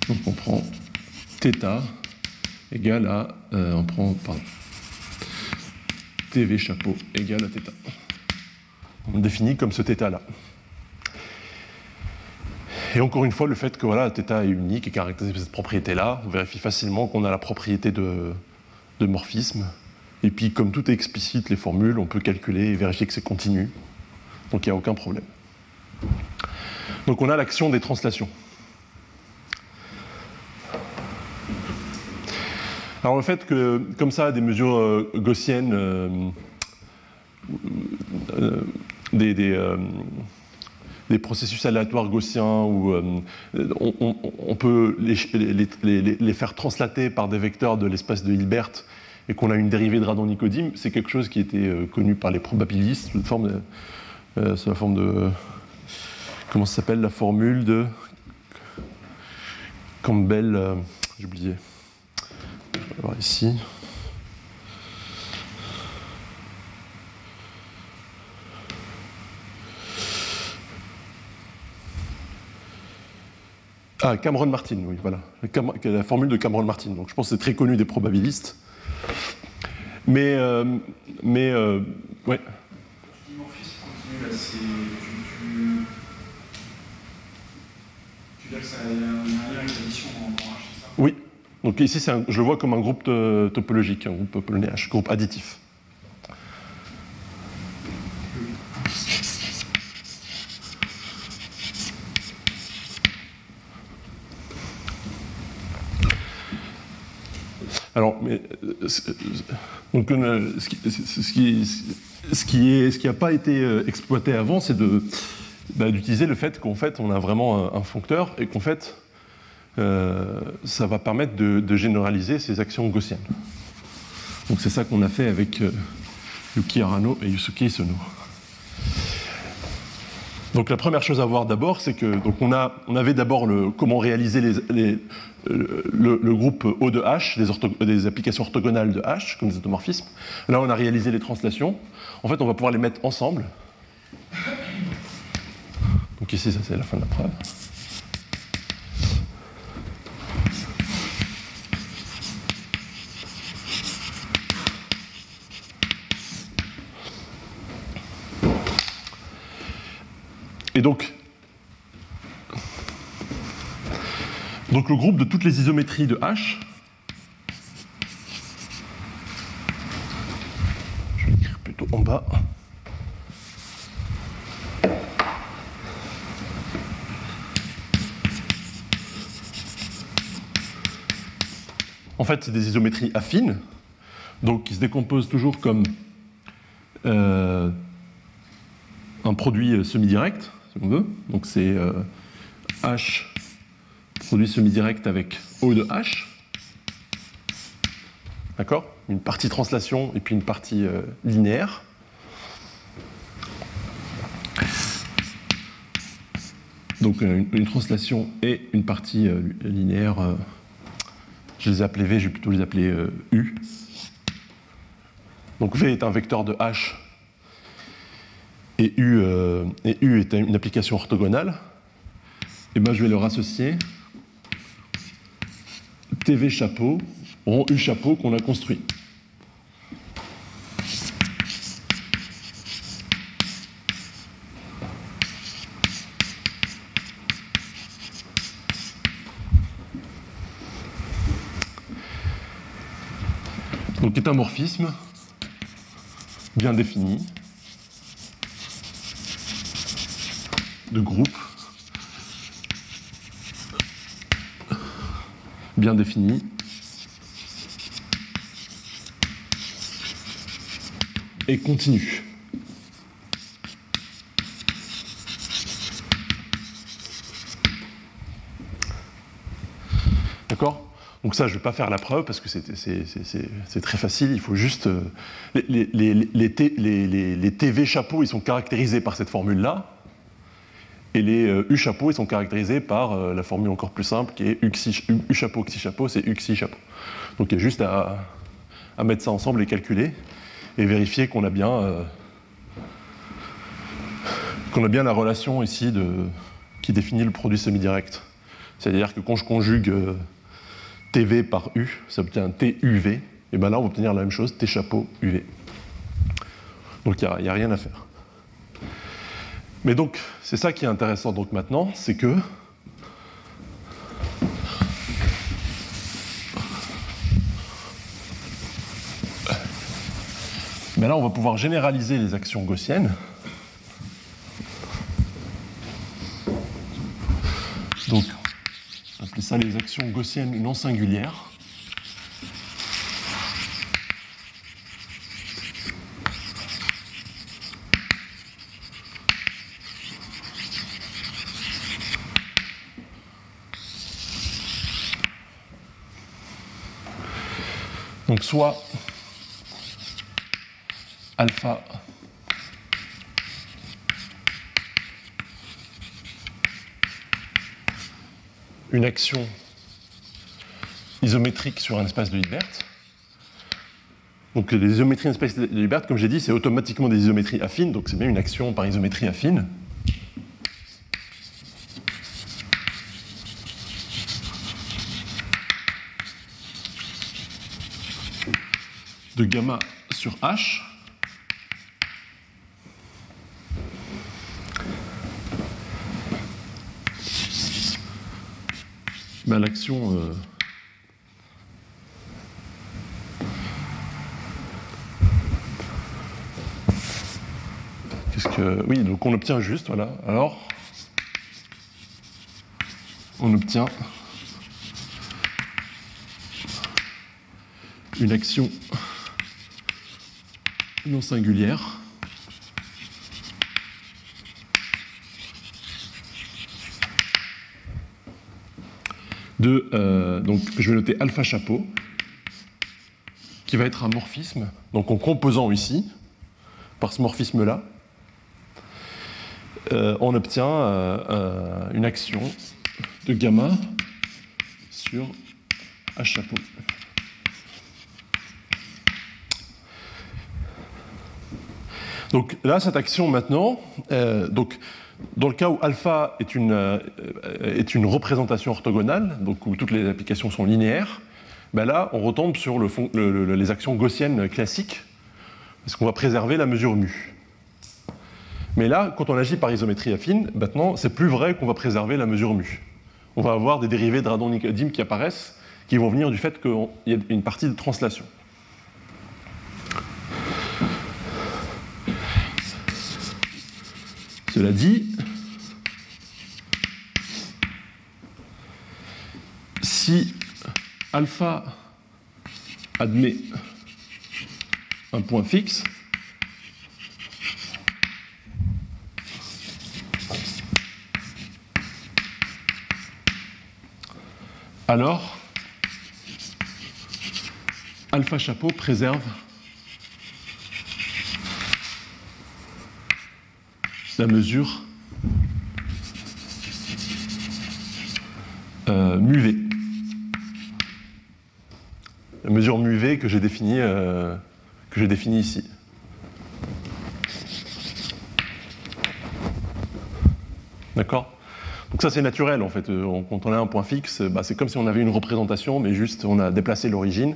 Donc on prend θ égale à, euh, on prend, pardon, TV chapeau égale à θ. On définit comme ce θ-là. Et encore une fois, le fait que voilà, θ est unique et caractérisé par cette propriété-là, on vérifie facilement qu'on a la propriété de, de, morphisme. Et puis, comme tout est explicite, les formules, on peut calculer et vérifier que c'est continu. Donc, il n'y a aucun problème. Donc, on a l'action des translations. Alors le fait que, comme ça, des mesures euh, gaussiennes, euh, euh, des, des, processus aléatoires gaussiens, où on, on, peut les, faire translater par des vecteurs de l'espace de Hilbert et qu'on a une dérivée de Radon-Nicodim, c'est quelque chose qui était connu par les probabilistes sous la forme de... Comment ça s'appelle la formule de Campbell J'ai oublié. Je vais voir ici. Ah, Cameron Martin, oui, voilà. La formule de Cameron Martin. Donc je pense que c'est très connu des probabilistes. Mais, euh, mais, euh, un H, c'est ça Oui, donc ici, je le vois comme un groupe topologique, un groupe polonéache, groupe additif. Alors, mais, donc, ce qui, ce qui, ce qui n'a pas été euh, exploité avant, c'est bah, d'utiliser le fait qu'en fait, on a vraiment un, foncteur et qu'en fait, euh, ça va permettre de, généraliser ces actions gaussiennes. Donc c'est ça qu'on a fait avec euh, Yuki Arano et Yusuke Isono. Donc la première chose à voir d'abord, c'est que donc on, a, on avait d'abord le, comment réaliser les, le, groupe O de H, des, des, applications orthogonales de H, comme des automorphismes. Là, on a réalisé les translations. En fait, on va pouvoir les mettre ensemble. Donc ici, ça c'est la fin de la preuve. Et donc, donc le groupe de toutes les isométries de H, je vais écrire plutôt en bas. En fait, c'est des isométries affines, donc qui se décomposent toujours comme euh, un produit semi-direct si on veut. Donc c'est euh, H produit semi-direct avec O de H. D'accord Une partie translation et puis une partie euh, linéaire. Donc euh, une, translation et une partie linéaire. je les ai appelés V, je vais plutôt les appeler U. Donc V est un vecteur de H et U, euh, et U est une application orthogonale, et ben je vais leur associer TV chapeau en U chapeau qu'on a construit. Donc est un morphisme bien défini de groupe bien défini et continue. D'accord? Donc ça, je ne vais pas faire la preuve parce que c'est très facile. Il faut juste... Euh, les, les, TV chapeaux, ils sont caractérisés par cette formule-là. Et les euh, U chapeaux, ils sont caractérisés par euh, la formule encore plus simple qui est U, chapeau, xi chapeau, c'est U xi chapeau. Donc il y a juste à, mettre ça ensemble et calculer et vérifier qu'on a bien... qu'on a bien la relation ici qui définit le produit semi-direct. C'est-à-dire que quand je conjugue TV par U, ça obtient TUV, et bien là on va obtenir la même chose, T chapeau UV. Donc il n'y a, rien à faire. Mais donc, c'est ça qui est intéressant donc maintenant, c'est que Mais là, on va pouvoir généraliser les actions gaussiennes. Donc, appeler ça les actions gaussiennes non singulières. Soit alpha une action isométrique sur un espace de Hilbert. Donc les isométries espace de Hilbert, comme j'ai dit, c'est automatiquement des isométries affines, donc c'est bien une action par isométrie affine. Gamma sur H Ben, l'action. Euh, qu'est-ce que. Oui, donc on obtient juste, voilà. Alors, on obtient une action non singulière de, euh, donc je vais noter alpha chapeau, qui va être un morphisme, donc en composant ici, par ce morphisme-là, euh, on obtient euh, une action de gamma sur H chapeau. Donc là, cette action maintenant, donc dans le cas où alpha est une, euh, est une représentation orthogonale, donc où toutes les applications sont linéaires, ben là, on retombe sur le, les actions gaussiennes classiques, parce qu'on va préserver la mesure mu. Mais là, quand on agit par isométrie affine, maintenant, c'est plus vrai qu'on va préserver la mesure mu. On va avoir des dérivés de radon-nicodime qui apparaissent, qui vont venir du fait qu'il y a une partie de translation. Cela dit, si alpha admet un point fixe, alors alpha chapeau préserve la mesure euh, MUV. La mesure MUV que j'ai définie, euh, définie ici. D'accord? Donc ça c'est naturel en fait. Euh, quand on a un point fixe, bah, c'est comme si on avait une représentation, mais juste on a déplacé l'origine.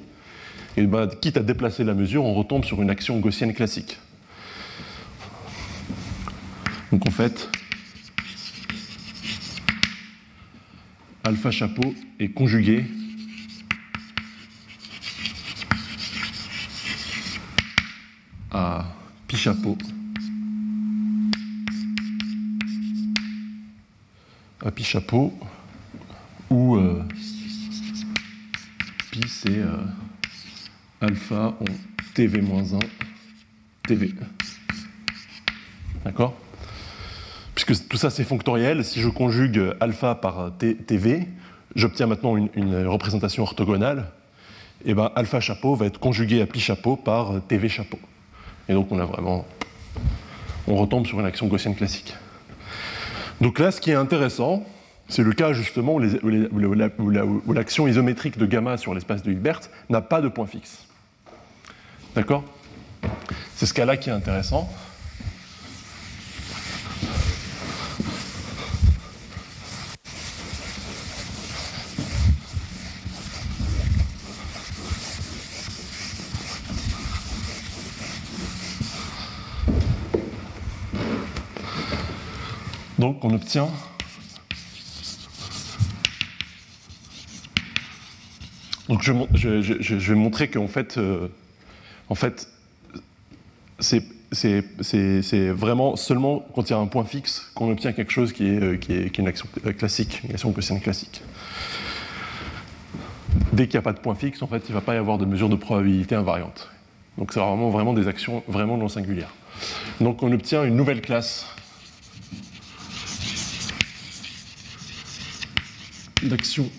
Et bah, quitte à déplacer la mesure, on retombe sur une action gaussienne classique. Donc en fait, alpha chapeau est conjugué à pi chapeau à pi chapeau où euh, pi c'est euh, alpha en tv-1 tv. D'accord? Tout ça c'est fonctoriel, si je conjugue alpha par tv, j'obtiens maintenant une, représentation orthogonale. Et ben alpha chapeau va être conjugué à pi chapeau par tv chapeau. Et donc on a vraiment. On retombe sur une action gaussienne classique. Donc là, ce qui est intéressant, c'est le cas justement où, l'action isométrique de gamma sur l'espace de Hilbert n'a pas de point fixe. D'accord? C'est ce cas-là qui est intéressant. Donc on obtient Donc je, vais montrer qu'en fait, euh, en fait c'est vraiment seulement quand il y a un point fixe qu'on obtient quelque chose qui est, euh, qui est, une action classique, une action gaussienne classique. Dès qu'il n'y a pas de point fixe, en fait, il ne va pas y avoir de mesure de probabilité invariante. Donc c'est vraiment, vraiment des actions vraiment non singulières. Donc on obtient une nouvelle classe d'actions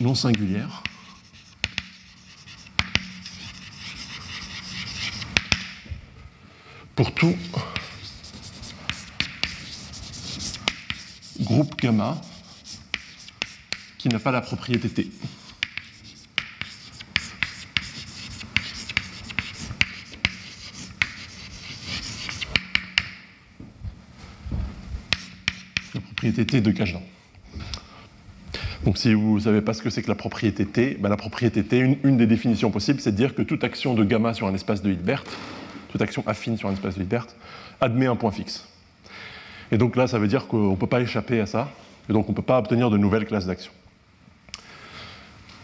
non singulières. Pour tout groupe gamma qui n'a pas la propriété T. La propriété T de Cajdan. Donc si vous ne savez pas ce que c'est que la propriété T, ben, la propriété T, une, des définitions possibles, c'est de dire que toute action de gamma sur un espace de Hilbert, toute action affine sur un espace de Hilbert, admet un point fixe. Et donc là, ça veut dire qu'on ne peut pas échapper à ça, et donc on ne peut pas obtenir de nouvelles classes d'actions.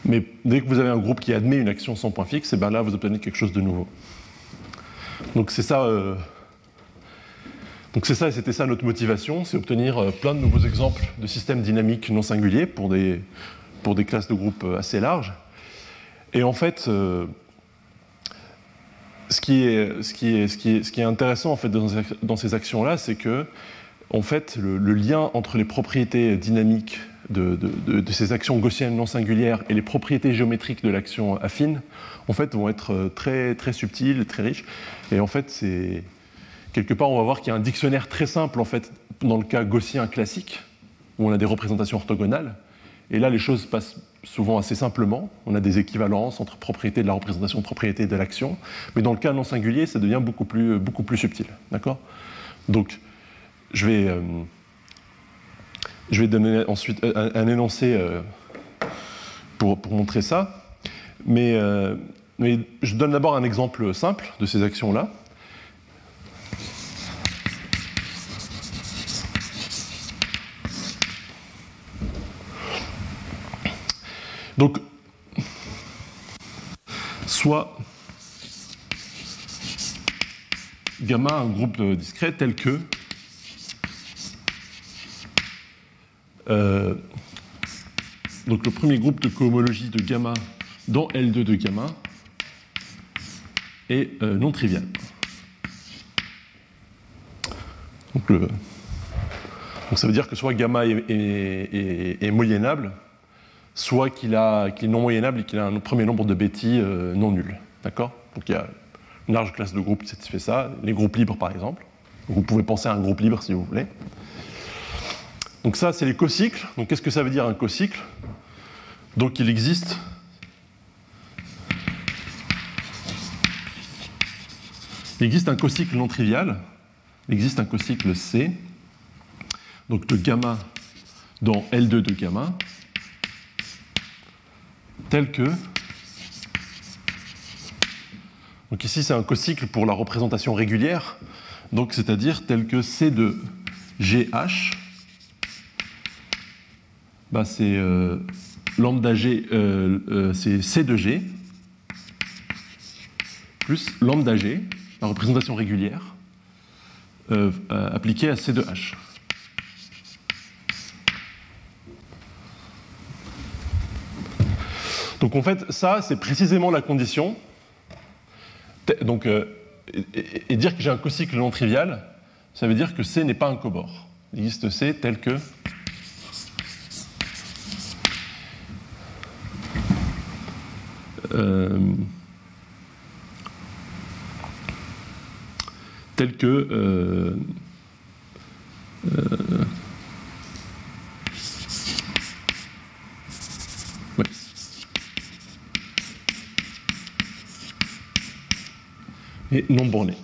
Mais dès que vous avez un groupe qui admet une action sans point fixe, et ben là, vous obtenez quelque chose de nouveau. Donc c'est ça... Euh, donc c'est ça, c'était ça notre motivation, c'est obtenir euh, plein de nouveaux exemples de systèmes dynamiques non singuliers pour des, pour des classes de groupes euh, assez larges. Et en fait, euh, ce, qui est, ce, qui est, intéressant en fait, dans, ces actions-là, c'est que en fait, le, lien entre les propriétés dynamiques de, de, ces actions gaussiennes non singulières et les propriétés géométriques de l'action affine, en fait, vont être très, très subtils, très riches. Et en fait, c'est quelque part, on va voir qu'il y a un dictionnaire très simple, en fait, dans le cas gaussien classique, où on a des représentations orthogonales. Et là, les choses passent souvent assez simplement. On a des équivalences entre propriété de la représentation, propriété de l'action. Mais dans le cas non singulier, ça devient beaucoup plus, beaucoup plus subtil. D'accord? Donc, je vais, euh, je vais donner ensuite un, énoncé euh, pour, pour, montrer ça. Mais, euh, mais je donne d'abord un exemple simple de ces actions-là. Donc, soit gamma un groupe discret tel que euh, donc le premier groupe de cohomologie de gamma dans L2 de gamma est euh, non trivial. Donc, ça veut dire que soit gamma est moyennable, soit qu'il est non moyennable et qu'il a un premier nombre de bêtis euh, non nul. D'accord? Donc il y a une large classe de groupes qui satisfait ça, les groupes libres par exemple. Vous pouvez penser à un groupe libre si vous voulez. Donc ça, c'est les cocycles. Donc qu'est-ce que ça veut dire un cocycle? Donc il existe il existe un cocycle non trivial. Il existe un cocycle C donc de gamma dans L2 de gamma, tel que. Donc ici, c'est un cocycle pour la représentation régulière, donc c'est-à-dire tel que C de GH, bah c'est euh, lambda G, euh, euh, c'est C de G, plus lambda G, la représentation régulière, appliquée à C de H. Donc en fait, ça, c'est précisément la condition. Donc, euh, et, dire que j'ai un cocycle non trivial, ça veut dire que C n'est pas un cobord. Il existe C tel que euh, tel que euh, et non borné.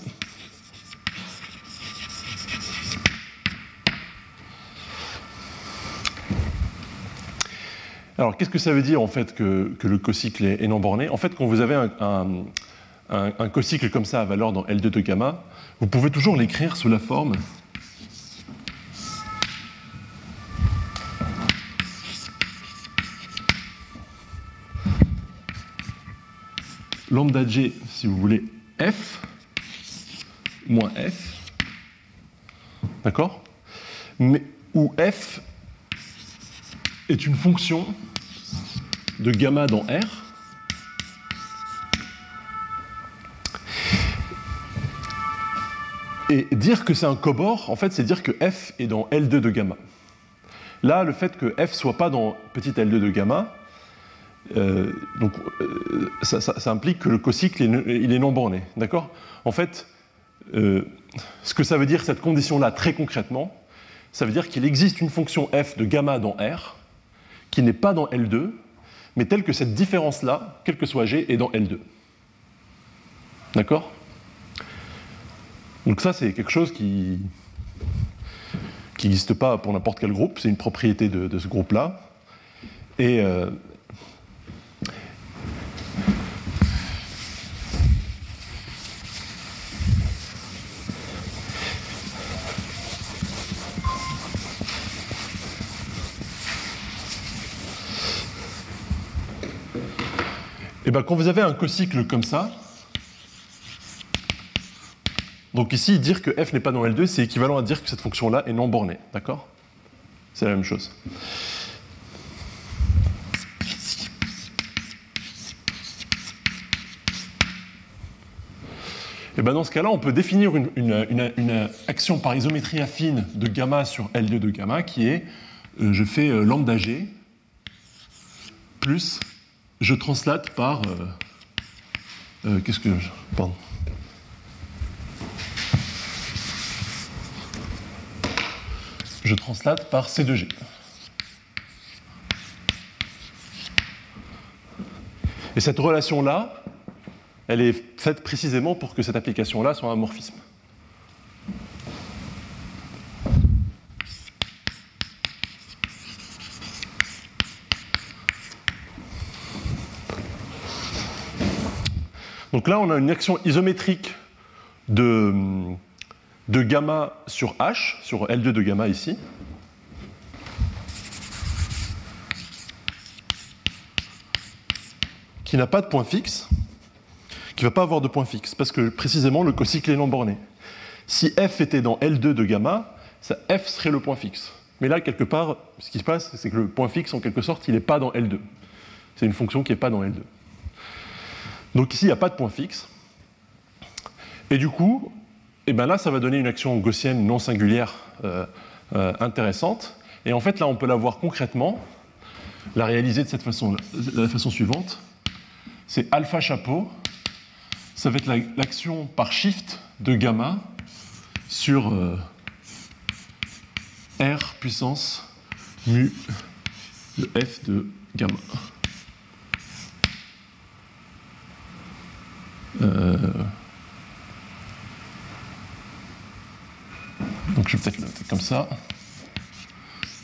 Alors, qu'est-ce que ça veut dire en fait que, le cocycle est, non borné En fait, quand vous avez un, un, cocycle comme ça à valeur dans L2 de gamma, vous pouvez toujours l'écrire sous la forme lambda g, si vous voulez, f moins f, d'accord Mais où f est une fonction de gamma dans R. Et dire que c'est un cobord, en fait, c'est dire que f est dans L2 de gamma. Là, le fait que f soit pas dans petit L2 de gamma, euh, euh, ça, implique que le cocycle est non borné. D'accord? En fait, euh, ce que ça veut dire, cette condition-là, très concrètement, ça veut dire qu'il existe une fonction f de gamma dans R qui n'est pas dans L2, mais telle que cette différence-là, quel que soit G, est dans L2. D'accord? Donc ça, c'est quelque chose qui n'existe pas pour n'importe quel groupe, c'est une propriété de, ce groupe-là. Et, Et bien, quand vous avez un cocycle comme ça, donc ici, dire que f n'est pas dans L2, c'est équivalent à dire que cette fonction-là est non bornée. D'accord? C'est la même chose. Et ben dans ce cas-là, on peut définir une, action par isométrie affine de gamma sur L2 de gamma qui est, euh, je fais euh, lambda g plus je translate par. Euh, euh, qu'est-ce que. Je, pardon. Je translate par C2G. Et cette relation-là, elle est faite précisément pour que cette application-là soit un morphisme. Donc là, on a une action isométrique de, gamma sur H, sur L2 de gamma ici. qui n'a pas de point fixe, qui ne va pas avoir de point fixe, parce que précisément le cocycle est non borné. Si f était dans L2 de gamma, ça f serait le point fixe. Mais là, quelque part, ce qui se passe, c'est que le point fixe, en quelque sorte, il n'est pas dans L2. C'est une fonction qui n'est pas dans L2. Donc ici, il n'y a pas de point fixe. Et du coup, eh ben là, ça va donner une action gaussienne non singulière euh, euh, intéressante. Et en fait, là, on peut la voir concrètement, la réaliser de, cette façon, de la façon suivante. C'est alpha chapeau, ça va être l'action par shift de gamma sur euh, R puissance mu de f de gamma. Euh, donc je vais peut-être le noter comme ça.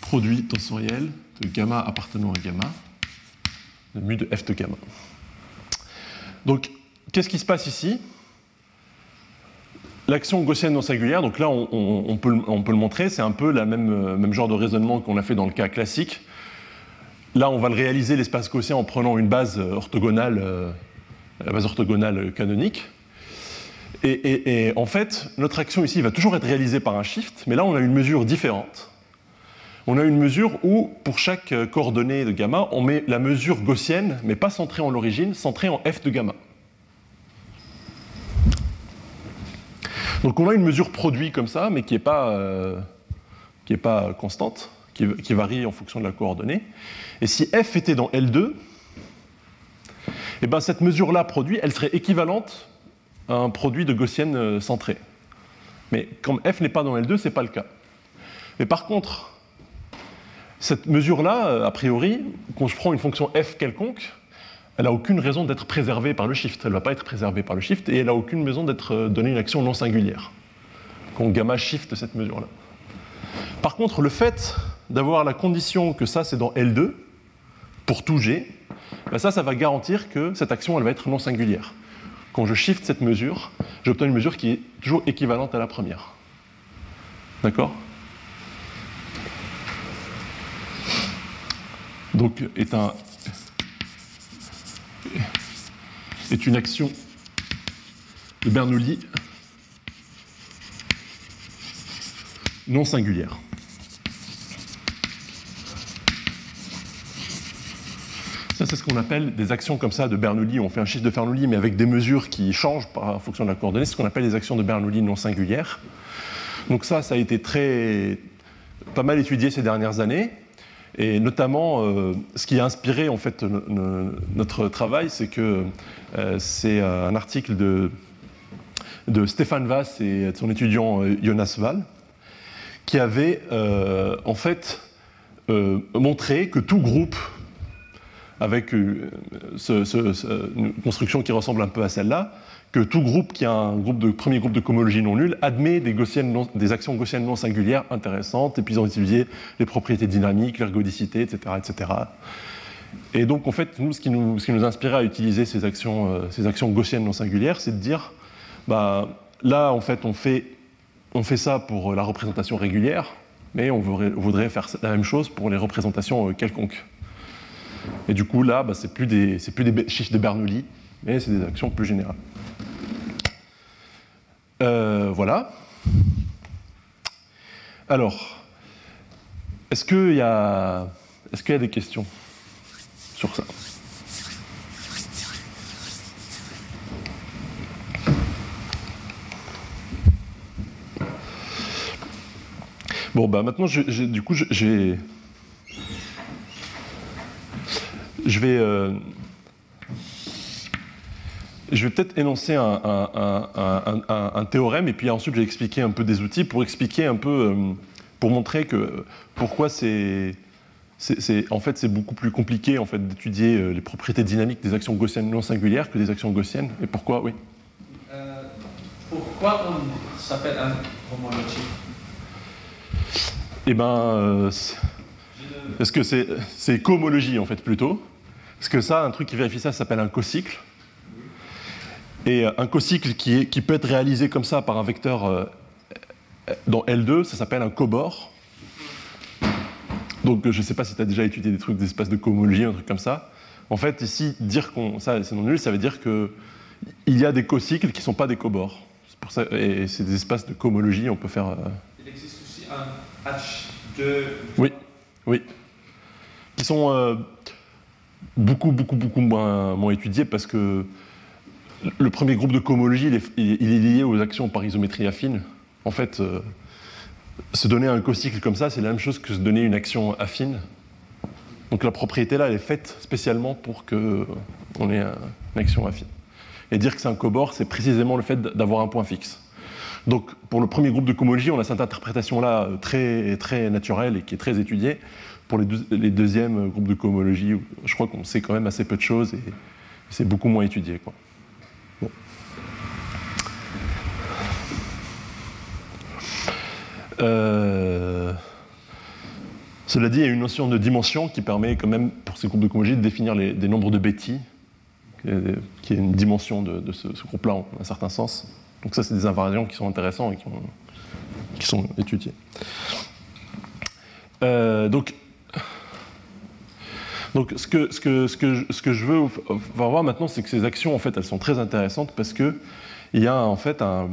produit tensoriel de gamma appartenant à gamma, de mu de f de gamma. Donc, qu'est-ce qui se passe ici? L'action gaussienne non singulière, donc là on, peut, le montrer, c'est un peu le même, euh, même genre de raisonnement qu'on a fait dans le cas classique. Là on va le réaliser l'espace gaussien en prenant une base orthogonale, euh, la base orthogonale canonique. Et, en fait, notre action ici va toujours être réalisée par un shift, mais là on a une mesure différente. On a une mesure où, pour chaque euh, coordonnée de gamma, on met la mesure gaussienne, mais pas centrée en l'origine, centrée en f de gamma. Donc on a une mesure produit comme ça, mais qui n'est pas, euh, pas constante, qui, varie en fonction de la coordonnée. Et si f était dans L2, eh ben cette mesure-là produit, elle serait équivalente à un produit de gaussienne euh, centrée. Mais comme f n'est pas dans L2, ce n'est pas le cas. Mais par contre, cette mesure-là, euh, a priori, quand je prends une fonction f quelconque, elle n'a aucune raison d'être préservée par le shift. Elle ne va pas être préservée par le shift et elle n'a aucune raison d'être euh, donnée une action non singulière. Quand gamma shift cette mesure-là. Par contre, le fait d'avoir la condition que ça c'est dans L2, pour tout G, ben ça, ça va garantir que cette action elle va être non singulière. Quand je shift cette mesure, j'obtiens une mesure qui est toujours équivalente à la première. D'accord? Donc, est un, est une action de Bernoulli non singulière. C'est ce qu'on appelle des actions comme ça de Bernoulli. On fait un chiffre de Bernoulli, mais avec des mesures qui changent en fonction de la coordonnée. C'est ce qu'on appelle des actions de Bernoulli non singulières. Donc ça, ça a été très, pas mal étudié ces dernières années. Et notamment, euh, ce qui a inspiré en fait notre travail, c'est que euh, c'est un article de, de Stéphane Vass et de son étudiant euh, Jonas Wall, qui avait en fait montré que tout groupe avec une construction qui ressemble un peu à celle-là, que tout groupe qui a un groupe de, premier groupe de cohomologie non nulle admet des, actions gaussiennes non singulières intéressantes, et puis ils ont étudié les propriétés dynamiques, l'ergodicité, etc., etc. Et donc, en fait, nous, ce qui nous, inspirait à utiliser ces actions, euh, gaussiennes non singulières, c'est de dire, bah, là, en fait, on fait, on fait ça pour la représentation régulière, mais on voudrait, faire la même chose pour les représentations euh, quelconques. Et du coup, là, bah, c'est plus des, plus des chiffres de Bernoulli, mais c'est des actions plus générales. Euh, voilà. Alors, est-ce qu'il y, a... Est qu'il y a des questions sur ça? Bon, bah maintenant, du coup, j'ai. Je vais. Euh, je vais peut-être énoncer un, théorème et puis ensuite je vais expliquer un peu des outils pour expliquer un peu, euh, pour montrer que pourquoi c'est, en fait c'est beaucoup plus compliqué en fait d'étudier euh, les propriétés dynamiques des actions gaussiennes non singulières que des actions gaussiennes. Et pourquoi Oui. Euh, pourquoi on s'appelle un homologie Eh ben, est-ce que c'est, c'est cohomologie en fait plutôt? Parce que ça, un truc qui vérifie ça, s'appelle un cocycle. Et euh, un cocycle qui, qui, peut être réalisé comme ça par un vecteur euh, dans L2, ça s'appelle un cobord. Donc je ne sais pas si tu as déjà étudié des trucs d'espace de cohomologie, un truc comme ça. En fait, ici, dire qu'on ça c'est non nul, ça veut dire qu'il y a des cocycles qui ne sont pas des cobords. Pour ça, et c'est des espaces de cohomologie, on peut faire. Euh, Il existe aussi un H2. Oui, oui. Qui sont beaucoup, beaucoup, beaucoup moins, étudiés parce que le premier groupe de cohomologie, il est, lié aux actions par isométrie affine. En fait, euh, se donner un cocycle comme ça, c'est la même chose que se donner une action affine. Donc la propriété là, elle est faite spécialement pour qu'on ait une action affine. Et dire que c'est un cobord, c'est précisément le fait d'avoir un point fixe. Donc pour le premier groupe de cohomologie, on a cette interprétation-là euh, très, très naturelle et qui est très étudiée. Pour les, deuxièmes groupes de cohomologie, je crois qu'on sait quand même assez peu de choses et c'est beaucoup moins étudié. Euh, Cela dit, il y a une notion de dimension qui permet quand même, pour ces groupes de cohomologie, de définir des nombres de Betty, qui est une dimension de, ce, groupe-là en un certain sens. Donc ça, c'est des invariants qui sont intéressants et qui sont étudiés. Euh, donc, donc ce, que, je veux voir maintenant, c'est que ces actions, en fait, elles sont très intéressantes parce qu'il y a en fait un,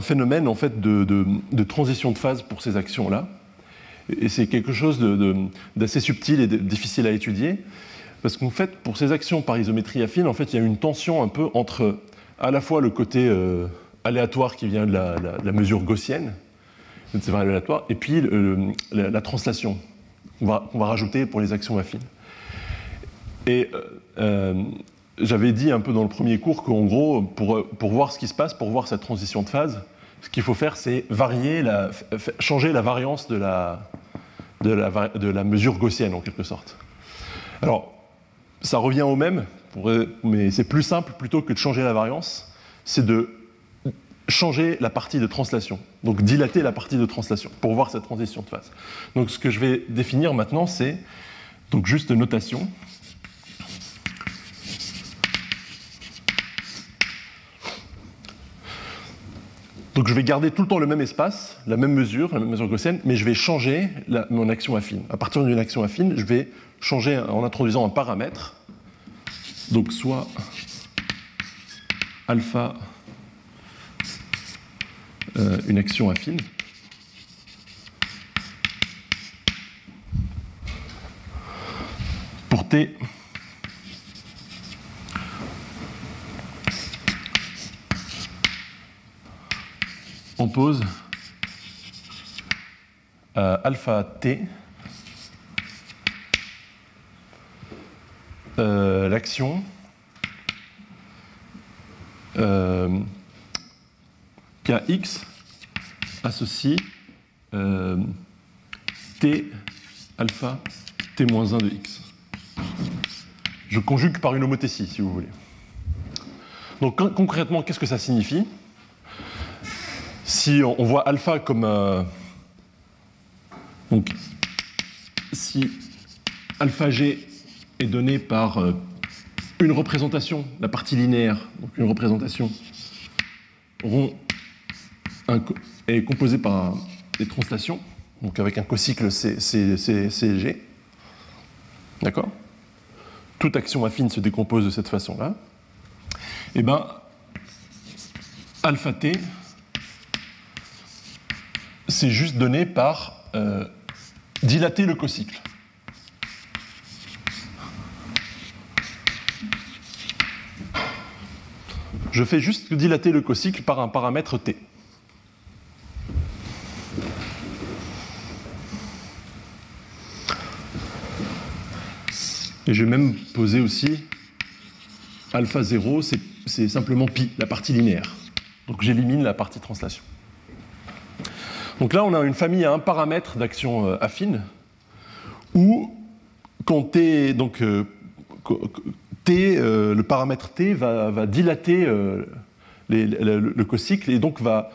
phénomène en fait de, transition de phase pour ces actions-là. Et c'est quelque chose d'assez subtil et difficile à étudier. Parce qu'en fait, pour ces actions par isométrie affine, en fait, il y a une tension un peu entre à la fois le côté euh, aléatoire qui vient de la, mesure gaussienne, de ces variables aléatoires, et puis la, translation qu'on va, rajouter pour les actions affines. Et euh, euh j'avais dit un peu dans le premier cours qu'en gros, pour, pour, voir ce qui se passe, pour voir cette transition de phase, ce qu'il faut faire, c'est varier, la, changer la variance de la, de la, de la mesure gaussienne, en quelque sorte. Alors, ça revient au même, mais c'est plus simple, plutôt que de changer la variance, c'est de changer la partie de translation, donc dilater la partie de translation, pour voir cette transition de phase. Donc ce que je vais définir maintenant, c'est donc juste notation. Donc je vais garder tout le temps le même espace, la même mesure, la même mesure gaussienne, mais je vais changer la, mon action affine. À partir d'une action affine, je vais changer en introduisant un paramètre. Donc soit alpha euh, une action affine. Pour t on pose alpha t. Euh, l'action. Euh, kx associe euh, t alpha t moins 1 de x. Je conjugue par une homothétie, si vous voulez. Donc concrètement, qu'est-ce que ça signifie? Si on voit alpha comme. Euh, donc, si alpha g est donné par euh, une représentation, la partie linéaire, donc une représentation rond est composée par des translations, donc avec un cocycle CG. D'accord? Toute action affine se décompose de cette façon-là. Et eh bien, alpha t c'est juste donné par euh, dilater le cocycle. Je fais juste dilater le cocycle par un paramètre t. Et je vais même poser aussi alpha 0, c'est simplement pi, la partie linéaire. Donc j'élimine la partie translation. Donc là, on a une famille à un paramètre d'action euh, affine, où quand t, donc, euh, t euh, le paramètre t va, dilater le, le, cocycle et donc va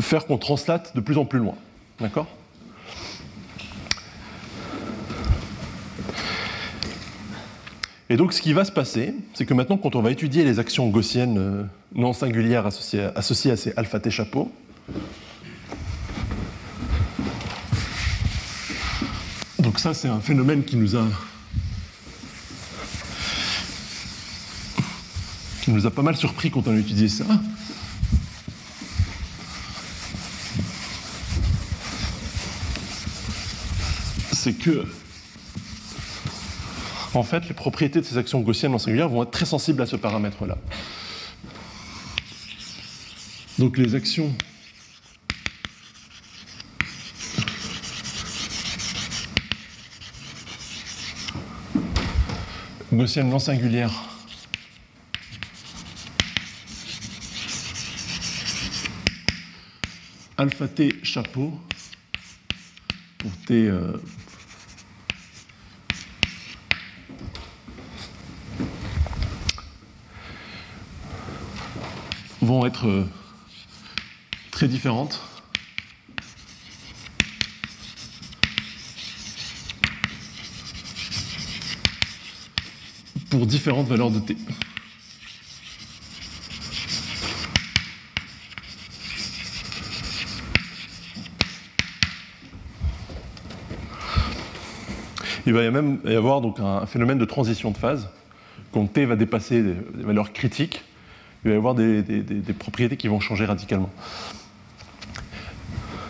faire qu'on translate de plus en plus loin. D'accord? Et donc, ce qui va se passer, c'est que maintenant, quand on va étudier les actions gaussiennes non singulières associées, associées à ces alpha t chapeaux, donc ça, c'est un phénomène qui nous a qui nous a pas mal surpris quand on a étudié ça. C'est que, en fait, les propriétés de ces actions gaussiennes en singulière vont être très sensibles à ce paramètre-là. Donc les actions gaussienne non singulière alpha t chapeau pour t euh, vont être euh, très différentes. pour différentes valeurs de t. Il va y même y avoir donc un phénomène de transition de phase, quand t va dépasser des valeurs critiques, il va y avoir des, propriétés qui vont changer radicalement.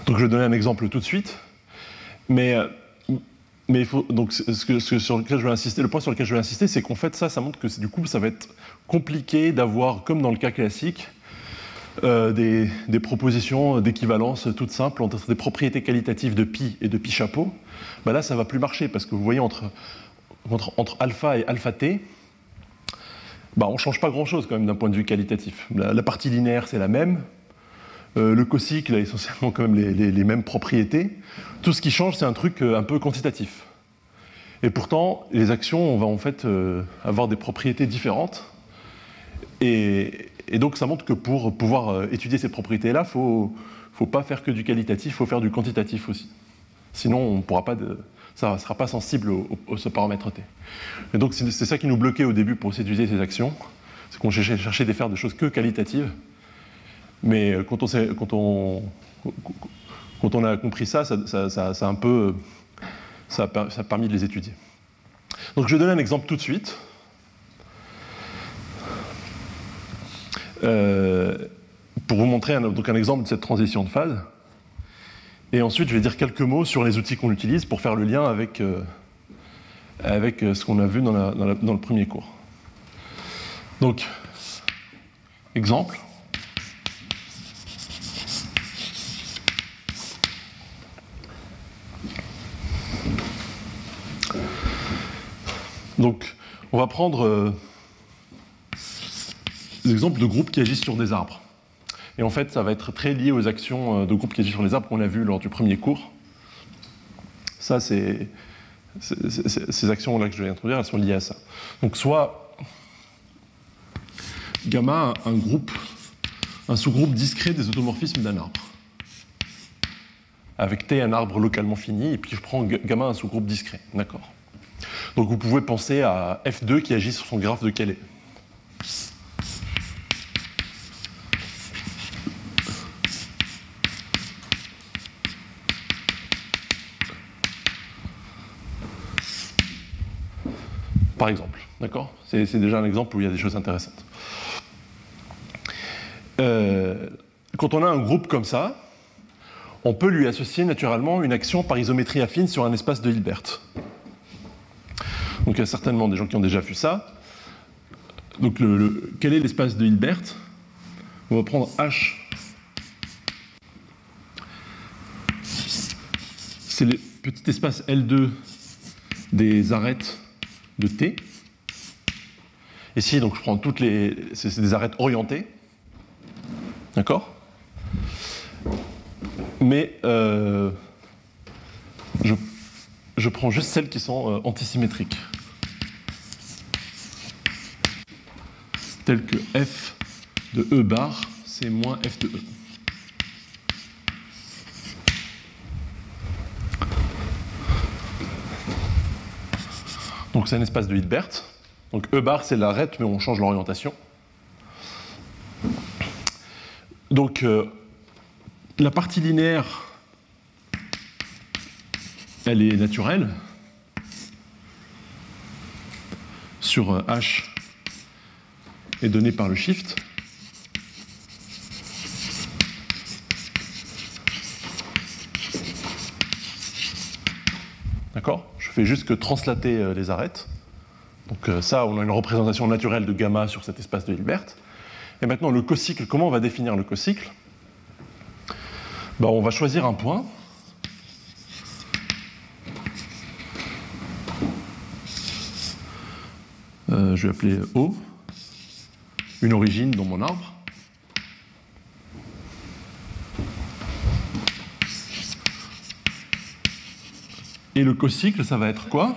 Donc je vais donner un exemple tout de suite. Mais, faut, donc sur lequel je vais insister, le point sur lequel je vais insister, c'est qu'en fait ça, ça montre que du coup ça va être compliqué d'avoir, comme dans le cas classique, euh, des, propositions d'équivalence toutes simples entre des propriétés qualitatives de pi et de pi chapeau, bah là ça ne va plus marcher parce que vous voyez entre, entre, alpha et alpha t, bah on ne change pas grand-chose quand même d'un point de vue qualitatif. La, partie linéaire c'est la même, euh, le cocycle a essentiellement quand même les, mêmes propriétés. Tout ce qui change c'est un truc euh, un peu quantitatif. Et pourtant les actions on va en fait avoir des propriétés différentes. Et, donc ça montre que pour pouvoir euh, étudier ces propriétés-là, il ne faut, pas faire que du qualitatif, il faut faire du quantitatif aussi. Sinon, on pourra pas ça ne sera pas sensible au, ce paramètre T. Et donc c'est ça qui nous bloquait au début pour étudier ces actions, c'est qu'on cherchait, à faire des choses que qualitatives. Mais euh, quand on, a compris ça, ça, ça, un peu, ça a permis de les étudier. Donc je vais donner un exemple tout de suite. Euh, pour vous montrer donc un exemple de cette transition de phase. Et ensuite, je vais dire quelques mots sur les outils qu'on utilise pour faire le lien avec, euh, avec euh, ce qu'on a vu dans, le premier cours. Donc, exemple. Donc, on va prendre exemples de groupes qui agissent sur des arbres. Et en fait, ça va être très lié aux actions euh, de groupes qui agissent sur les arbres qu'on a vu lors du premier cours. Ça, c'est ces actions-là que je vais introduire, elles sont liées à ça. Donc, soit gamma, un groupe, un sous-groupe discret des automorphismes d'un arbre. Avec T, un arbre localement fini, et puis je prends gamma, un sous-groupe discret. D'accord Donc, vous pouvez penser à F2 qui agit sur son graphe de Cayley. Par exemple. D'accord? C'est, déjà un exemple où il y a des choses intéressantes. Euh, quand on a un groupe comme ça, on peut lui associer naturellement une action par isométrie affine sur un espace de Hilbert. Donc il y a certainement des gens qui ont déjà vu ça. Donc le, quel est l'espace de Hilbert? On va prendre H. C'est le petit espace L2 des arêtes de T. Ici, donc, je prends toutes les. C'est des arêtes orientées. D'accord? Mais euh, je, prends juste celles qui sont euh, antisymétriques. Telles que f de E bar, c'est moins f de E. Donc c'est un espace de Hilbert. Donc E bar, c'est l'arête, mais on change l'orientation. Donc euh, la partie linéaire, elle est naturelle. Sur euh, H est donnée par le shift. D'accord? Juste que translater euh, les arêtes. Donc euh, ça, on a une représentation naturelle de gamma sur cet espace de Hilbert. Et maintenant, le cocycle, comment on va définir le cocycle? Ben, On va choisir un point. Euh, je vais appeler O, une origine dans mon arbre. Et le cocycle, ça va être quoi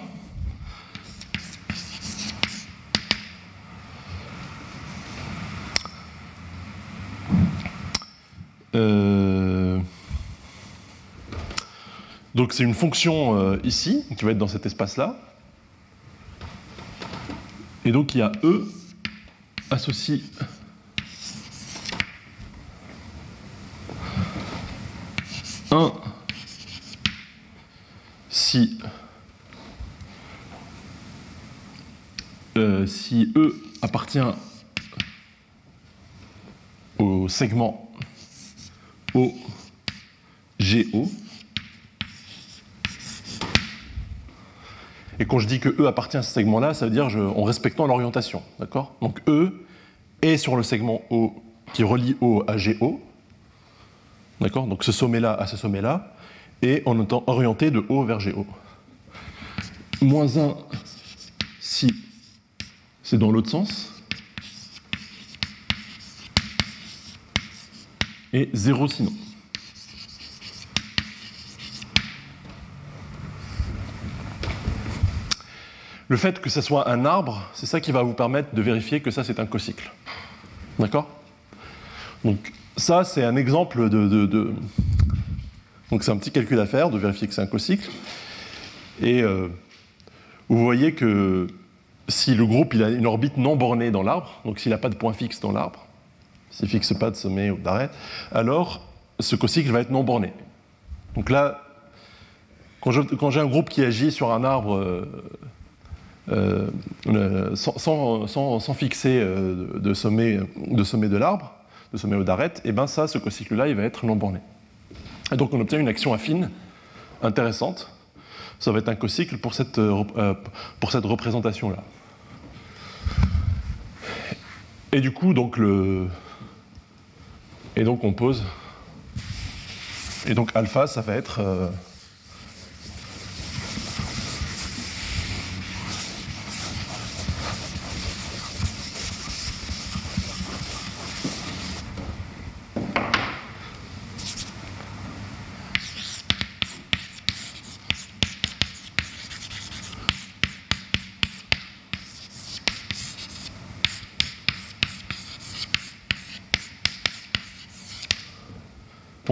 euh, Donc c'est une fonction euh, ici, qui va être dans cet espace-là. Et donc il y a E associe un si euh, si E appartient au segment OGO, et quand je dis que E appartient à ce segment-là, ça veut dire je, en respectant l'orientation, d'accord? Donc E est sur le segment O qui relie O à GO, d'accord? Donc ce sommet-là à ce sommet-là, et en étant orienté de O vers GO. Moins 1 si c'est dans l'autre sens. Et 0 sinon. Le fait que ce soit un arbre, c'est ça qui va vous permettre de vérifier que ça c'est un cocycle. D'accord? Donc ça c'est un exemple de... Donc c'est un petit calcul à faire de vérifier que c'est un cocycle. Et euh, vous voyez que si le groupe il a une orbite non bornée dans l'arbre, donc s'il n'a pas de point fixe dans l'arbre, s'il ne fixe pas de sommet ou d'arrêt, alors ce cocycle va être non borné. Donc là, quand, j'ai un groupe qui agit sur un arbre euh, euh, sans, sans, sans, fixer euh, de, sommet, de sommet de l'arbre, de sommet ou d'arête, et eh bien ça, ce cocycle-là, il va être non borné. Et donc on obtient une action affine intéressante. Ça va être un cocycle pour cette, pour cette représentation-là. Et du coup, donc le. Et donc on pose. Et donc alpha, ça va être.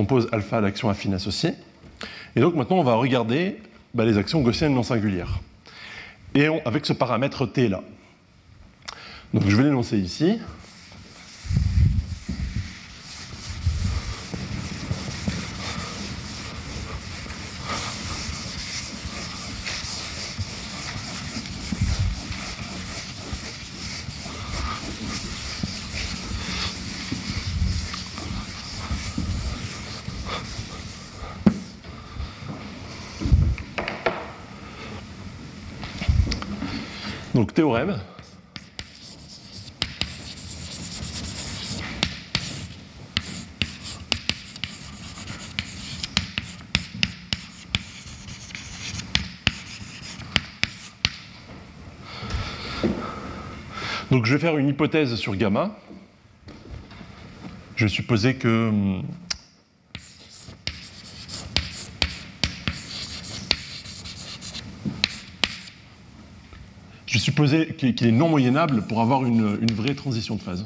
Euh, on pose alpha à l'action affine associée. Et donc maintenant, on va regarder bah, les actions gaussiennes non singulières. Et avec ce paramètre t là. Donc je vais l'énoncer ici. Théorème. Donc je vais faire une hypothèse sur gamma. Je vais que qu'il est non moyennable pour avoir une, vraie transition de phase.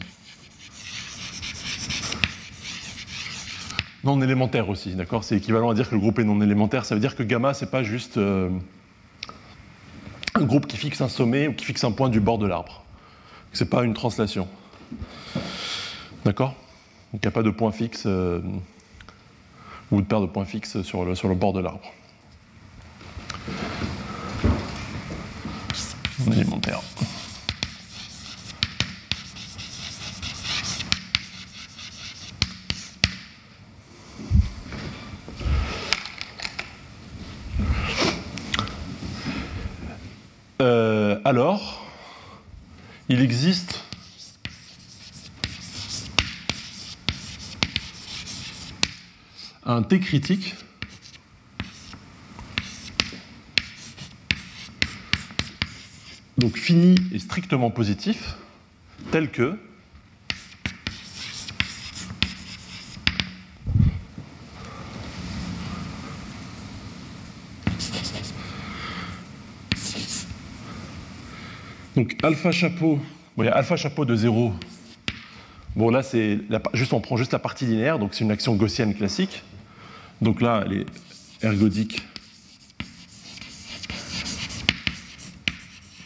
Non élémentaire aussi, d'accord? C'est équivalent à dire que le groupe est non élémentaire. Ça veut dire que gamma, c'est pas juste euh, un groupe qui fixe un sommet ou qui fixe un point du bord de l'arbre. C'est pas une translation. D'accord? Donc il n'y a pas de point fixe euh, ou de paire de points fixes sur le bord de l'arbre. Élémentaire. Euh, alors, il existe un T critique donc fini et strictement positif, tel que Donc alpha chapeau, bon, alpha chapeau de 0. Bon là c'est juste on prend juste la partie linéaire, donc c'est une action gaussienne classique. Donc là elle est ergodique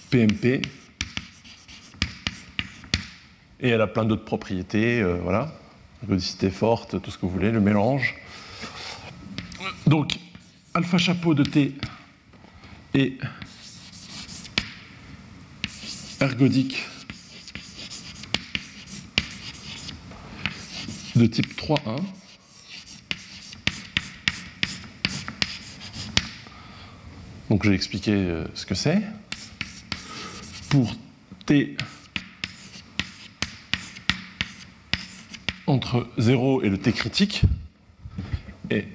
PMP Et elle a plein d'autres propriétés, euh, voilà. Ergodicité forte, tout ce que vous voulez, le mélange. Donc, alpha chapeau de T est ergodique de type 3.1. Donc j'ai expliqué euh, ce que c'est. Pour T entre 0 et le T critique, et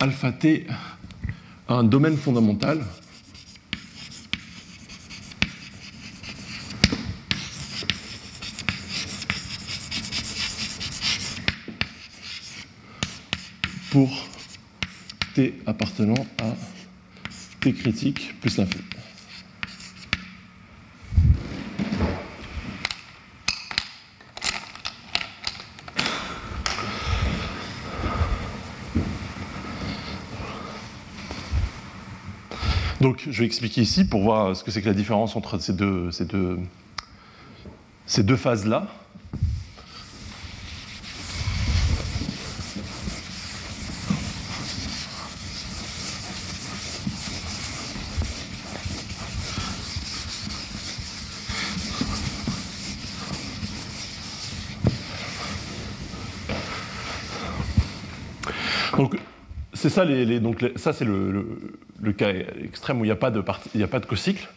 alpha T a un domaine fondamental pour T appartenant à T critique plus l'infini. Donc je vais expliquer ici pour voir ce que c'est que la différence entre ces deux, ces deux, ces deux phases-là. Donc, c'est ça, ça c'est le, cas extrême où il n'y a pas de, cocycle.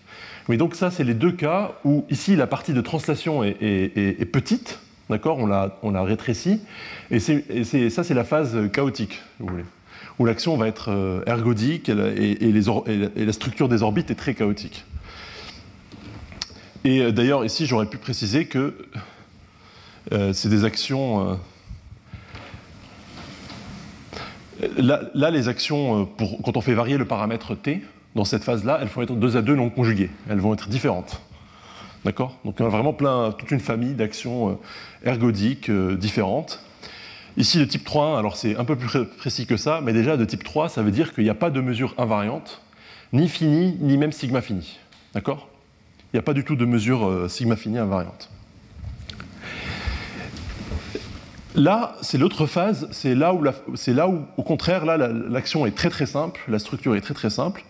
Mais donc ça, c'est les deux cas où ici la partie de translation est, petite, d'accord on l'a, on l'a rétrécie, et, ça c'est la phase chaotique, vous voulez, où l'action va être euh, ergodique et, la structure des orbites est très chaotique. Et euh, d'ailleurs ici j'aurais pu préciser que euh, c'est des actions Là, les actions, euh, quand on fait varier le paramètre t, dans cette phase-là, elles vont être 2 à 2 non conjuguées. Elles vont être différentes. D'accord? Donc on a vraiment plein, toute une famille d'actions euh, ergodiques euh, différentes. Ici, le type 3.1, alors c'est un peu plus précis que ça, mais déjà de type 3, ça veut dire qu'il n'y a pas de mesure invariante, ni finie, ni même sigma fini. D'accord? Il n'y a pas du tout de mesure sigma fini invariante. Là, c'est l'autre phase, c'est là, où au contraire, là, l'action est très très simple, la structure est très très simple.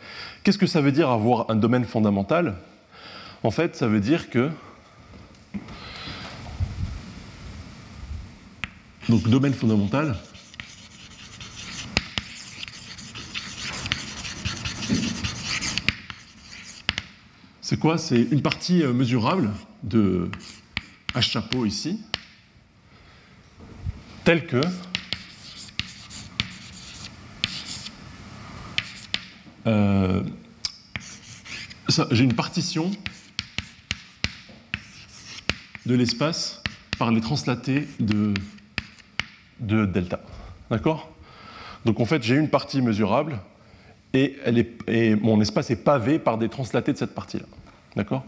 Qu'est-ce que ça veut dire avoir un domaine fondamental? En fait, ça veut dire que. Donc, domaine fondamental. C'est quoi? C'est une partie euh, mesurable de H chapeau ici tel que euh, j'ai une partition de l'espace par les translatés de, de delta. D'accord? Donc en fait, j'ai une partie mesurable et, et mon espace est pavé par des translatés de cette partie-là. D'accord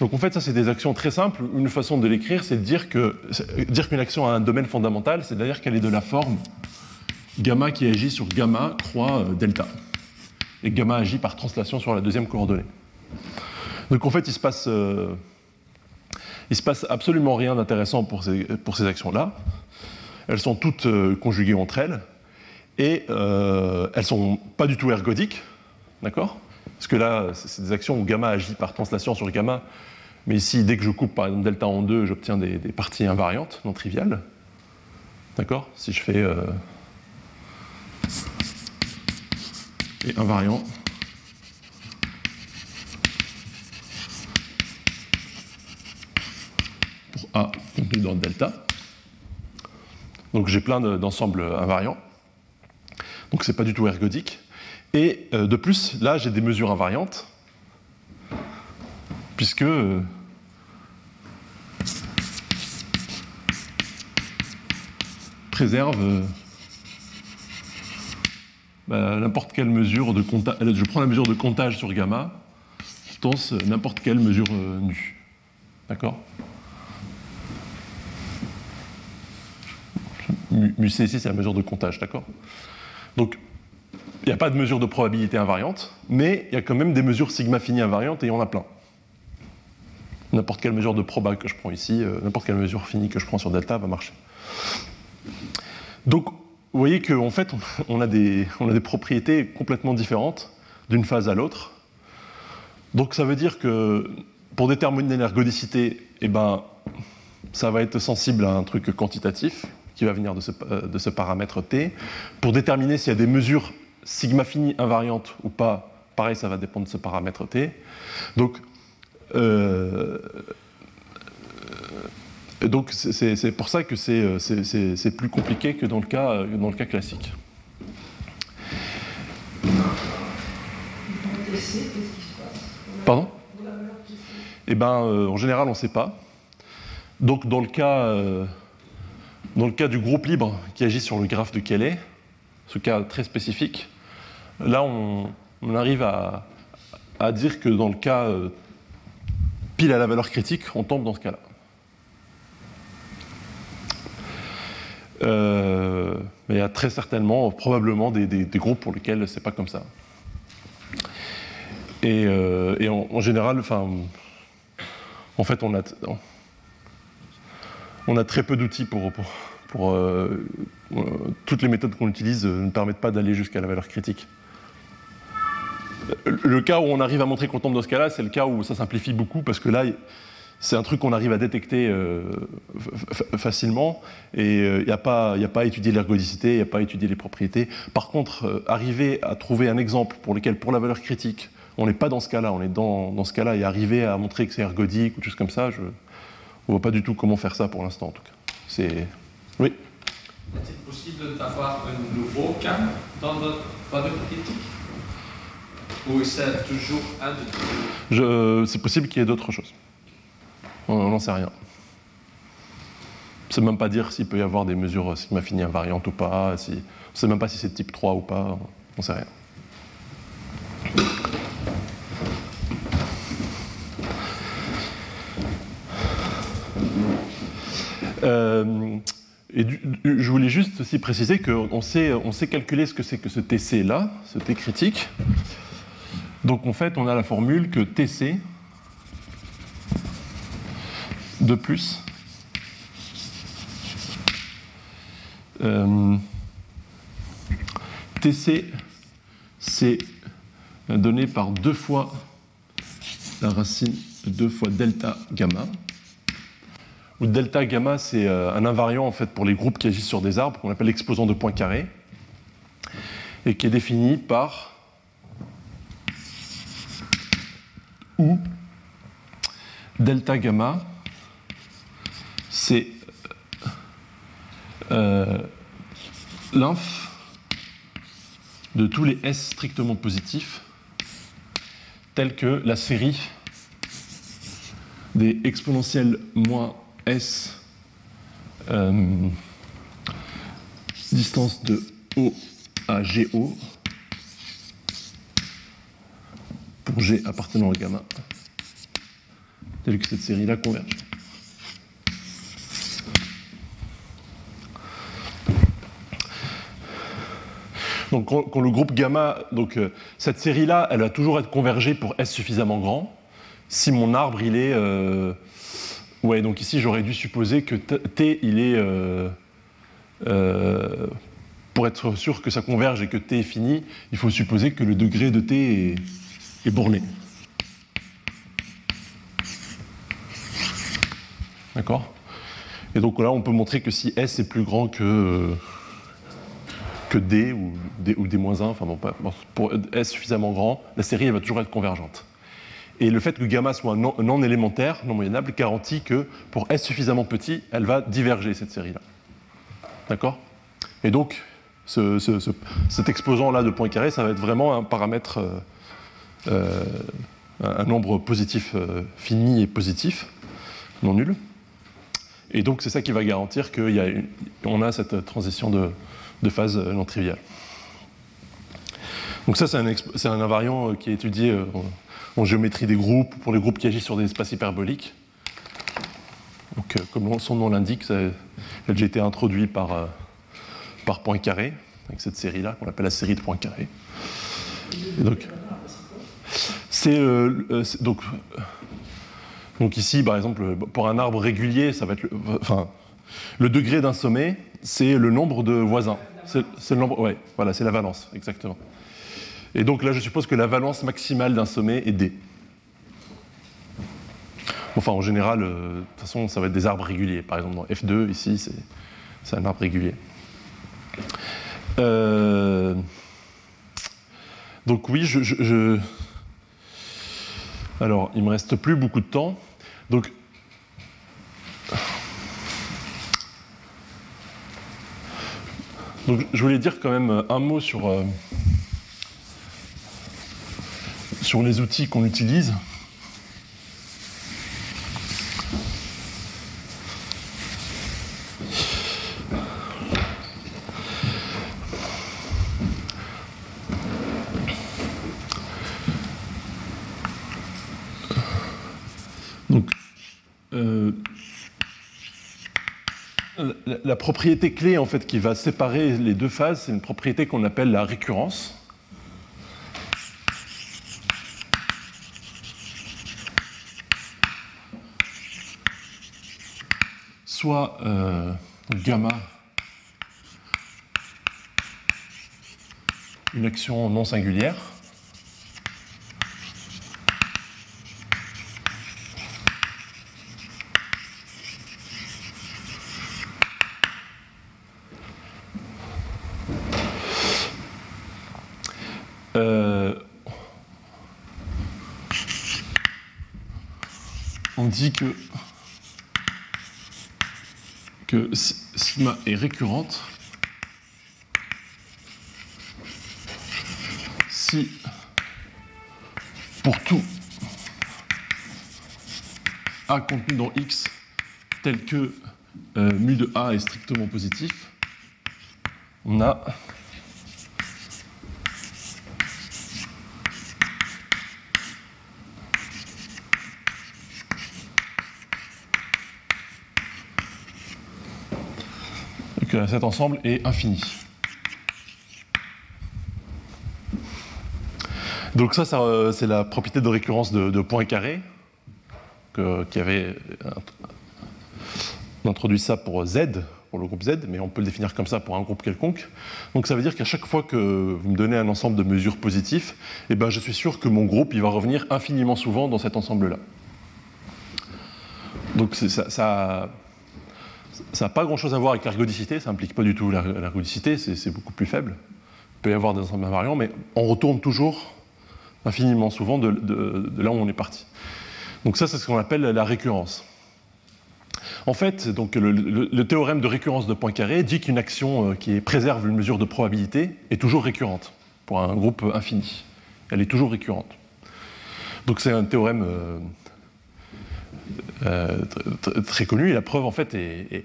Donc en fait, ça, c'est des actions très simples. Une façon de l'écrire, c'est de dire que dire qu'une action a un domaine fondamental, c'est à dire qu'elle est de la forme gamma qui agit sur gamma croix euh, delta. Et gamma agit par translation sur la deuxième coordonnée. Donc en fait, il se passe, euh, se passe absolument rien d'intéressant pour ces, actions-là. Elles sont toutes euh, conjuguées entre elles et elles sont pas du tout ergodiques, d'accord? Parce que là, c'est des actions où gamma agit par translation sur gamma. Mais ici, dès que je coupe par exemple delta en deux, j'obtiens des, parties invariantes, non triviales. D'accord? Si je fais. Euh, et invariant. Pour A contenu dans delta. Donc j'ai plein d'ensembles invariants. Donc c'est pas du tout ergodique. Et euh, de plus, là, j'ai des mesures invariantes, puisque euh, préserve euh, bah, n'importe quelle mesure de comptage. Je prends la mesure de comptage sur gamma, tense n'importe quelle mesure nue. D'accord? Mu ici, c'est la mesure de comptage, d'accord? Donc, il n'y a pas de mesure de probabilité invariante, mais il y a quand même des mesures sigma fini invariantes et il y en a plein. n'importe quelle mesure de proba que je prends ici, n'importe quelle mesure finie que je prends sur delta va marcher. Donc, vous voyez qu'en fait, *laughs* on a, des, propriétés complètement différentes d'une phase à l'autre. Donc, ça veut dire que pour déterminer l'ergodicité, eh ben, ça va être sensible à un truc quantitatif qui va venir de ce, de ce paramètre t. Pour déterminer s'il y a des mesures sigma fini invariantes ou pas, pareil, ça va dépendre de ce paramètre t. Donc, euh, donc c'est pour ça que c'est euh, plus compliqué que dans le cas, euh, dans le cas classique. Pardon? Eh bien, en général, on ne sait pas. Donc, dans le, cas, dans le cas du groupe libre qui agit sur le graphe de Kelly, ce cas très spécifique, là, on, arrive à, dire que dans le cas pile à la valeur critique, on tombe dans ce cas-là. Euh, il y a très certainement, probablement, des, groupes pour lesquels c'est pas comme ça. Et, euh, en, général, en fait, on a, très peu d'outils pour, pour, euh, toutes les méthodes qu'on utilise ne permettent pas d'aller jusqu'à la valeur critique. Le cas où on arrive à montrer qu'on tombe dans ce cas-là, c'est le cas où ça simplifie beaucoup parce que là, c'est un truc qu'on arrive à détecter euh, facilement et il euh, n'y a, pas, a pas à étudier l'ergodicité, il n'y a pas à étudier les propriétés. Par contre, euh, arriver à trouver un exemple pour lequel, pour la valeur critique, on n'est pas dans ce cas-là, on est dans, dans ce cas-là, et arriver à montrer que c'est ergodique ou des choses comme ça, je ne vois pas du tout comment faire ça pour l'instant en tout cas. C'est... Oui Est-il possible d'avoir un nouveau cas dans votre valeur critique? Ou c'est toujours un de C'est possible qu'il y ait d'autres choses. On n'en sait rien. On ne sait même pas dire s'il peut y avoir des mesures sigma fini invariantes ou pas. Si, on ne sait même pas si c'est type 3 ou pas. On ne sait rien. Euh, et je voulais juste aussi préciser qu'on sait, on sait calculer ce que c'est que ce TC là, ce T critique. Donc en fait, on a la formule que TC, de plus. Euh, TC, c'est donné par deux fois la racine de deux fois delta gamma. Où delta gamma, c'est euh, un invariant en fait pour les groupes qui agissent sur des arbres qu'on appelle l'exposant de Poincaré et qui est défini par ou delta gamma c'est euh, l'inf de tous les S strictement positifs, tels que la série des exponentielles moins S euh, distance de O à GO G appartenant au gamma, telle que cette série-là converge. Donc quand, le groupe gamma, euh, cette série-là, elle va toujours être convergée pour S suffisamment grand. Si mon arbre, il est... Euh, ouais, donc ici, j'aurais dû supposer que T, il est... Euh, pour être sûr que ça converge et que T est fini, il faut supposer que le degré de T est, est borné. D'accord? Et donc là, on peut montrer que si S est plus grand que D ou D, ou D-1, enfin bon, pour S suffisamment grand, la série elle va toujours être convergente. Et le fait que gamma soit non, élémentaire, non moyennable, garantit que pour S suffisamment petit, elle va diverger, cette série-là. D'accord? Et donc, cet exposant-là de Poincaré, ça va être vraiment un paramètre, euh, un nombre positif euh, fini et positif, non nul. Et donc, c'est ça qui va garantir qu'on a, a cette transition de, phase euh, non triviale. Donc ça, c'est un, invariant euh, qui est étudié euh, en, géométrie des groupes, pour les groupes qui agissent sur des espaces hyperboliques. Donc, comme son nom l'indique, il a été introduit par, par Poincaré, avec cette série-là, qu'on appelle la série de Poincaré. donc, c'est donc Donc ici, par exemple, pour un arbre régulier, ça va être le, enfin, le degré d'un sommet, c'est le nombre de voisins. C'est le nombre, ouais, voilà, c'est la valence, exactement. Et donc là, je suppose que la valence maximale d'un sommet est D. Enfin, en général, euh, de toute façon, ça va être des arbres réguliers. Par exemple, dans F2, ici, c'est un arbre régulier. Euh, donc oui, je, Alors, il me reste plus beaucoup de temps. Donc, je voulais dire quand même un mot euh, sur les outils qu'on utilise. la propriété clé en fait qui va séparer les deux phases, c'est une propriété qu'on appelle la récurrence. Soit euh, gamma, une action non singulière, dit que, que sigma est récurrente. Si pour tout A contenu dans X tel que euh, mu de A est strictement positif, on a cet ensemble est infini. Donc ça, euh, c'est la propriété de récurrence de, de carré qui avait introduit ça pour Z, pour le groupe Z, mais on peut le définir comme ça pour un groupe quelconque. Donc ça veut dire qu'à chaque fois que vous me donnez un ensemble de mesures positifs, eh ben, je suis sûr que mon groupe il va revenir infiniment souvent dans cet ensemble-là. Donc ça, ça n'a pas grand-chose à voir avec l'ergodicité, ça n'implique pas du tout l'ergodicité, c'est beaucoup plus faible. Il peut y avoir des ensembles invariants, mais on retourne toujours infiniment souvent de, là où on est parti. Donc ça, c'est ce qu'on appelle la récurrence. En fait, donc, le, théorème de récurrence de Poincaré dit qu'une action euh, qui préserve une mesure de probabilité est toujours récurrente pour un groupe infini. Elle est toujours récurrente. Donc c'est un théorème euh, euh, très connu. Et la preuve, en fait, est,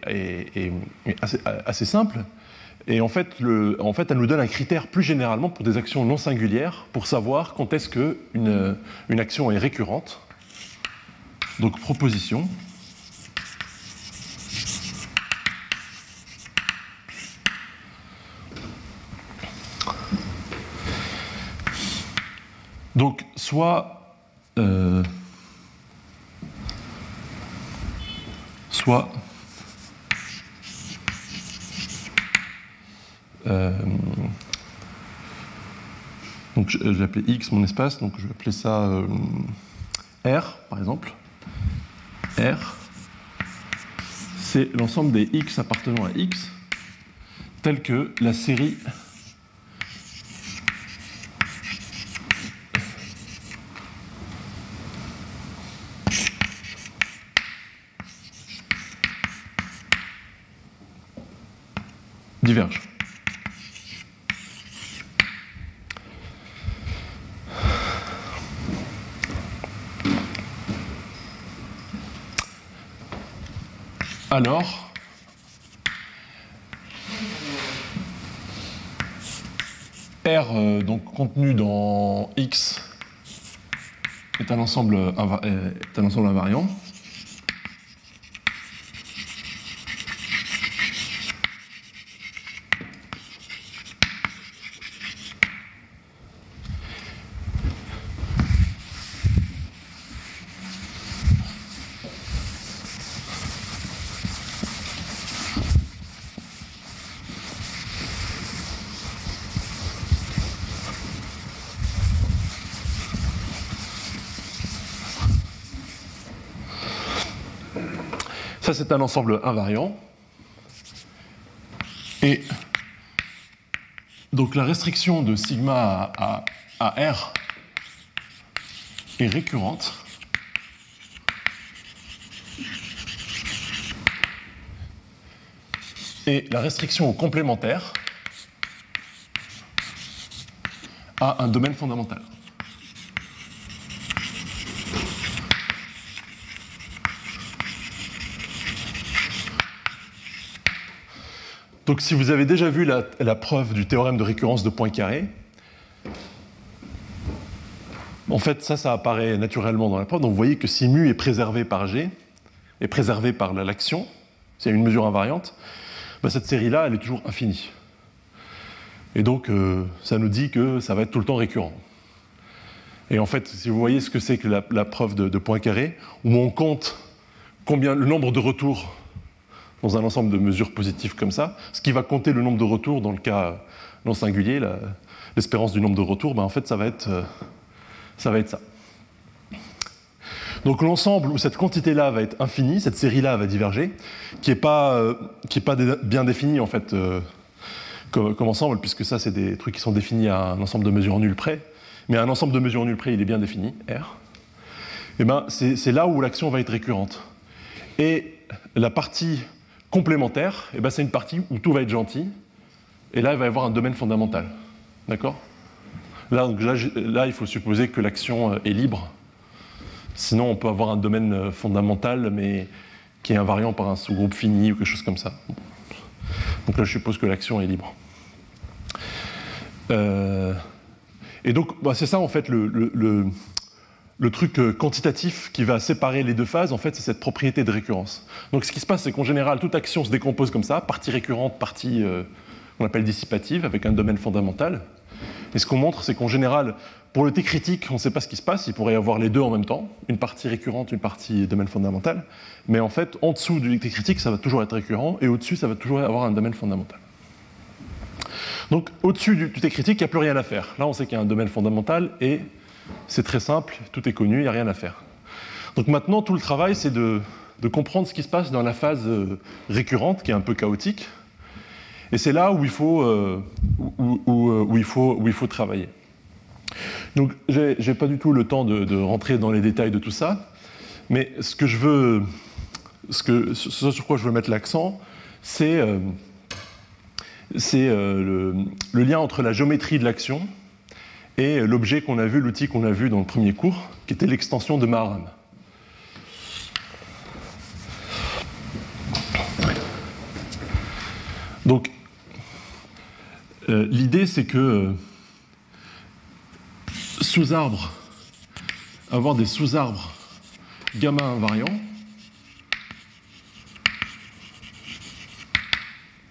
assez, simple. Et en fait, le, en fait, elle nous donne un critère plus généralement pour des actions non singulières pour savoir quand est-ce qu'une une action est récurrente. Donc, proposition. Donc, soit euh, soit euh, donc je, vais appeler x mon espace, donc je vais appeler ça euh, R par exemple. R, c'est l'ensemble des x appartenant à x, tel que la série Alors, R euh, donc contenu dans X est un ensemble, est un ensemble invariant. C'est un ensemble invariant. Et donc la restriction de sigma à, R est récurrente. Et la restriction au complémentaire a un domaine fondamental. Donc si vous avez déjà vu la, preuve du théorème de récurrence de Poincaré, en fait ça, ça apparaît naturellement dans la preuve. Donc vous voyez que si mu est préservé par G, est préservé par l'action, c'est une mesure invariante, bah, cette série-là, elle est toujours infinie. Et donc euh, ça nous dit que ça va être tout le temps récurrent. Et en fait, si vous voyez ce que c'est que la, preuve de, de Poincaré, où on compte combien le nombre de retours dans un ensemble de mesures positives comme ça, ce qui va compter le nombre de retours dans le cas non singulier, l'espérance du nombre de retours, ben en fait ça va être euh, ça. Donc l'ensemble où cette quantité-là va être infinie, cette série-là va diverger, qui n'est pas, euh, pas bien définie en fait euh, comme, ensemble, puisque ça c'est des trucs qui sont définis à un ensemble de mesures nulles près, mais un ensemble de mesures nulles près il est bien défini, R, et ben c'est là où l'action va être récurrente. Et la partie complémentaire, eh ben, c'est une partie où tout va être gentil, et là, il va y avoir un domaine fondamental. D'accord? Là, là, il faut supposer que l'action euh, est libre. Sinon, on peut avoir un domaine euh, fondamental, mais qui est invariant par un sous-groupe fini ou quelque chose comme ça. Donc là, je suppose que l'action est libre. Euh, et donc, bah, c'est ça, en fait, le, le truc euh, quantitatif qui va séparer les deux phases, en fait, c'est cette propriété de récurrence. Donc ce qui se passe, c'est qu'en général, toute action se décompose comme ça, partie récurrente, partie euh, qu'on appelle dissipative, avec un domaine fondamental. Et ce qu'on montre, c'est qu'en général, pour le T critique, on ne sait pas ce qui se passe, il pourrait y avoir les deux en même temps, une partie récurrente, une partie domaine fondamental. Mais en fait, en dessous du T critique, ça va toujours être récurrent, et au-dessus, ça va toujours avoir un domaine fondamental. Donc au-dessus du T critique, il n'y a plus rien à faire. Là, on sait qu'il y a un domaine fondamental et c'est très simple, tout est connu, il n'y a rien à faire. Donc maintenant, tout le travail, c'est de, comprendre ce qui se passe dans la phase euh, récurrente, qui est un peu chaotique. Et c'est là où il faut, euh, euh, où, il faut, où il faut travailler. Donc, je n'ai pas du tout le temps de, rentrer dans les détails de tout ça, mais ce que je veux, ce, que, sur quoi je veux mettre l'accent, c'est le, le, lien entre la géométrie de l'action et l'objet qu'on a vu, l'outil qu'on a vu dans le premier cours, qui était l'extension de Maharam. Donc, euh, l'idée, c'est que euh, sous-arbres, avoir des sous-arbres gamma invariants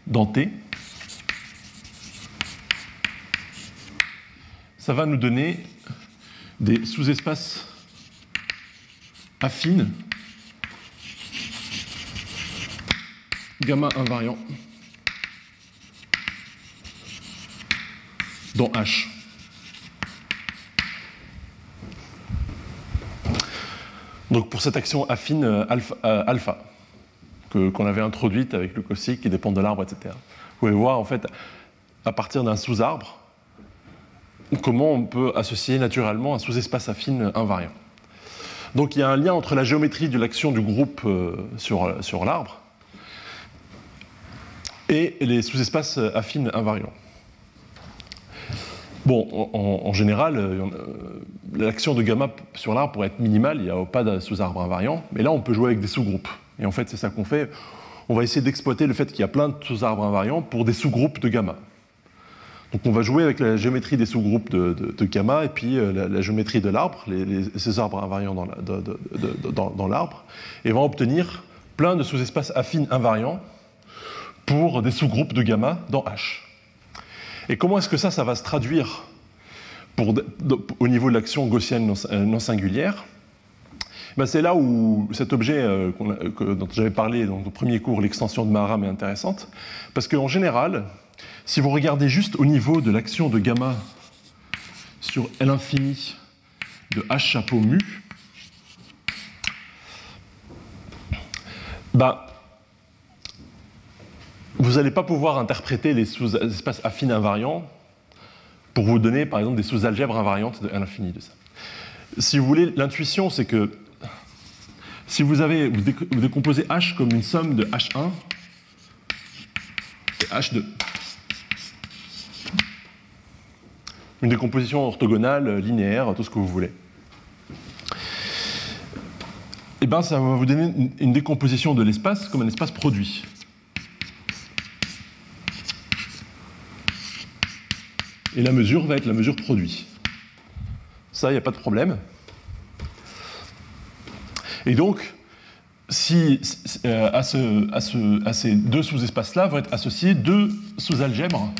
dans T, ça va nous donner des sous-espaces affines gamma invariant dans H. Donc pour cette action affine euh, alpha, euh, qu'on avait introduite avec le cosique qui dépend de l'arbre, etc. Vous pouvez voir en fait à partir d'un sous-arbre comment on peut associer naturellement un sous-espace affine invariant. Donc il y a un lien entre la géométrie de l'action du groupe euh, sur, l'arbre et les sous-espaces affines invariants. Bon, en, général, euh, l'action de gamma sur l'arbre pourrait être minimale, il n'y a pas de sous-arbre invariant, mais là on peut jouer avec des sous-groupes. Et en fait, c'est ça qu'on fait. On va essayer d'exploiter le fait qu'il y a plein de sous-arbres invariants pour des sous-groupes de gamma. Donc on va jouer avec la géométrie des sous-groupes de, gamma et puis euh, la, géométrie de l'arbre, ces arbres invariants dans l'arbre, et va obtenir plein de sous-espaces affines invariants pour des sous-groupes de gamma dans H. Et comment est-ce que ça, va se traduire au niveau de l'action gaussienne non, singulière? Ben c'est là où cet objet euh, dont j'avais parlé dans le premier cours, l'extension de Maharam, est intéressante, parce qu'en général, si vous regardez juste au niveau de l'action de gamma sur L infini de H chapeau mu, bah, vous n'allez pas pouvoir interpréter les sous-espaces affines invariants pour vous donner, par exemple, des sous-algèbres invariantes de l'infini de ça. Si vous voulez, l'intuition, c'est que si vous, avez, vous décomposez H comme une somme de H1 et H2, une décomposition orthogonale, linéaire, tout ce que vous voulez. Eh bien, ça va vous donner une décomposition de l'espace comme un espace produit. Et la mesure va être la mesure produit. Ça, il n'y a pas de problème. Et donc, si, euh, à, à, ces deux sous-espaces-là vont être associés deux sous-algèbres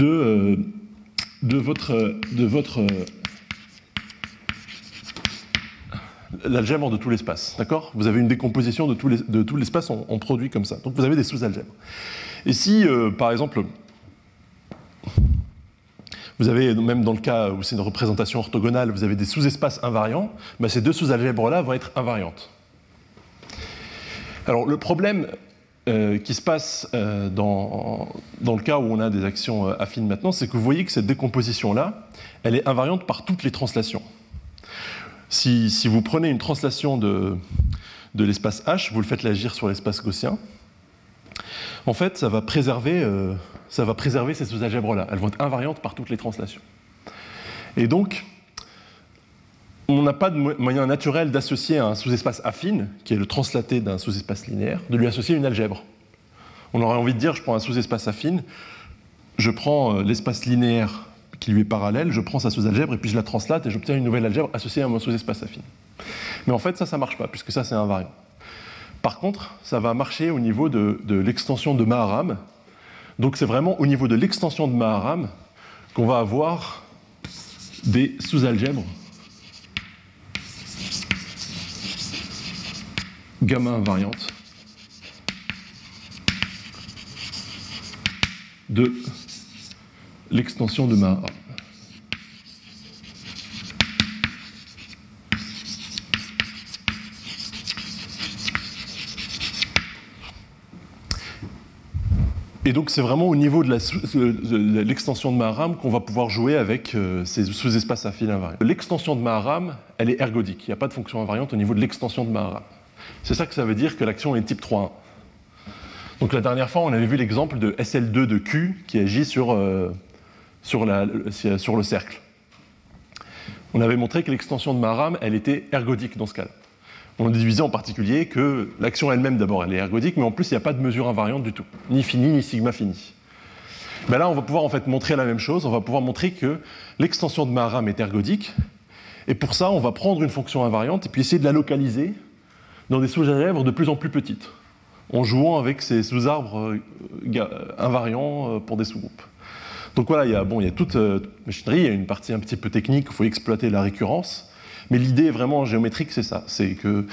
de, euh, de, votre, de votre l'algèbre de tout l'espace. D'accord? Vous avez une décomposition de tout l'espace en, produit comme ça. Donc vous avez des sous-algèbres. Et si, euh, par exemple, vous avez, même dans le cas où c'est une représentation orthogonale, vous avez des sous-espaces invariants, bah, ces deux sous-algèbres-là vont être invariantes. Alors le problème euh, qui se passe euh, dans, dans, le cas où on a des actions affines maintenant, c'est que vous voyez que cette décomposition-là, elle est invariante par toutes les translations. Si, vous prenez une translation de, l'espace H, vous le faites agir sur l'espace gaussien, en fait, ça va préserver, euh, ça va préserver ces sous-algèbres-là. Elles vont être invariantes par toutes les translations. Et donc, on n'a pas de moyen naturel d'associer un sous-espace affine, qui est le translaté d'un sous-espace linéaire, de lui associer une algèbre. On aurait envie de dire, je prends un sous-espace affine, je prends euh, l'espace linéaire qui lui est parallèle, je prends sa sous-algèbre et puis je la translate et j'obtiens une nouvelle algèbre associée à mon sous-espace affine. Mais en fait, ça, ça ne marche pas, puisque ça, c'est invariant. Par contre, ça va marcher au niveau de, l'extension de Maharam. Donc c'est vraiment au niveau de l'extension de Maharam qu'on va avoir des sous-algèbres gamma invariantes de l'extension de ma Et donc c'est vraiment au niveau de l'extension de Maharam qu'on va pouvoir jouer avec euh, ces sous-espaces affines invariants. L'extension de Maharam, elle est ergodique. Il n'y a pas de fonction invariante au niveau de l'extension de Maharam. C'est ça que ça veut dire que l'action est type 3.1. Donc la dernière fois, on avait vu l'exemple de SL2 de Q qui agit sur, euh, sur, le cercle. On avait montré que l'extension de Maharam, elle était ergodique dans ce cas-là. On déduisait en particulier que l'action elle-même, d'abord, elle est ergodique, mais en plus, il n'y a pas de mesure invariante du tout, ni fini, ni sigma fini. Ben là, on va pouvoir en fait montrer la même chose. On va pouvoir montrer que l'extension de Maharam est ergodique, et pour ça, on va prendre une fonction invariante et puis essayer de la localiser dans des sous-algèbres de plus en plus petites, en jouant avec ces sous-arbres euh, invariants euh, pour des sous-groupes. Donc voilà, il y a, bon, il y a toute euh, machinerie, il y a une partie un petit peu technique, il faut exploiter la récurrence, mais l'idée vraiment géométrique, c'est ça. C'est que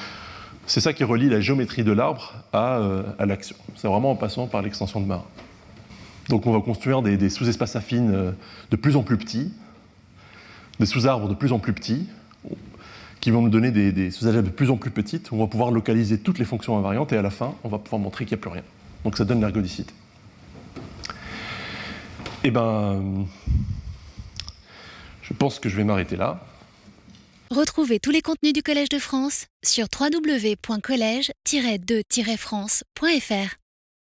c'est ça qui relie la géométrie de l'arbre à, euh, l'action. C'est vraiment en passant par l'extension de marin. Donc on va construire des, sous-espaces affines euh, de plus en plus petits, des sous-arbres de plus en plus petits, qui vont nous donner des, des sous-algèbres de plus en plus petites, on va pouvoir localiser toutes les fonctions invariantes, et à la fin, on va pouvoir montrer qu'il n'y a plus rien. Donc ça donne l'ergodicité. Eh ben, je pense que je vais m'arrêter là. Retrouvez tous les contenus du Collège de France sur www.colège-2-france.fr.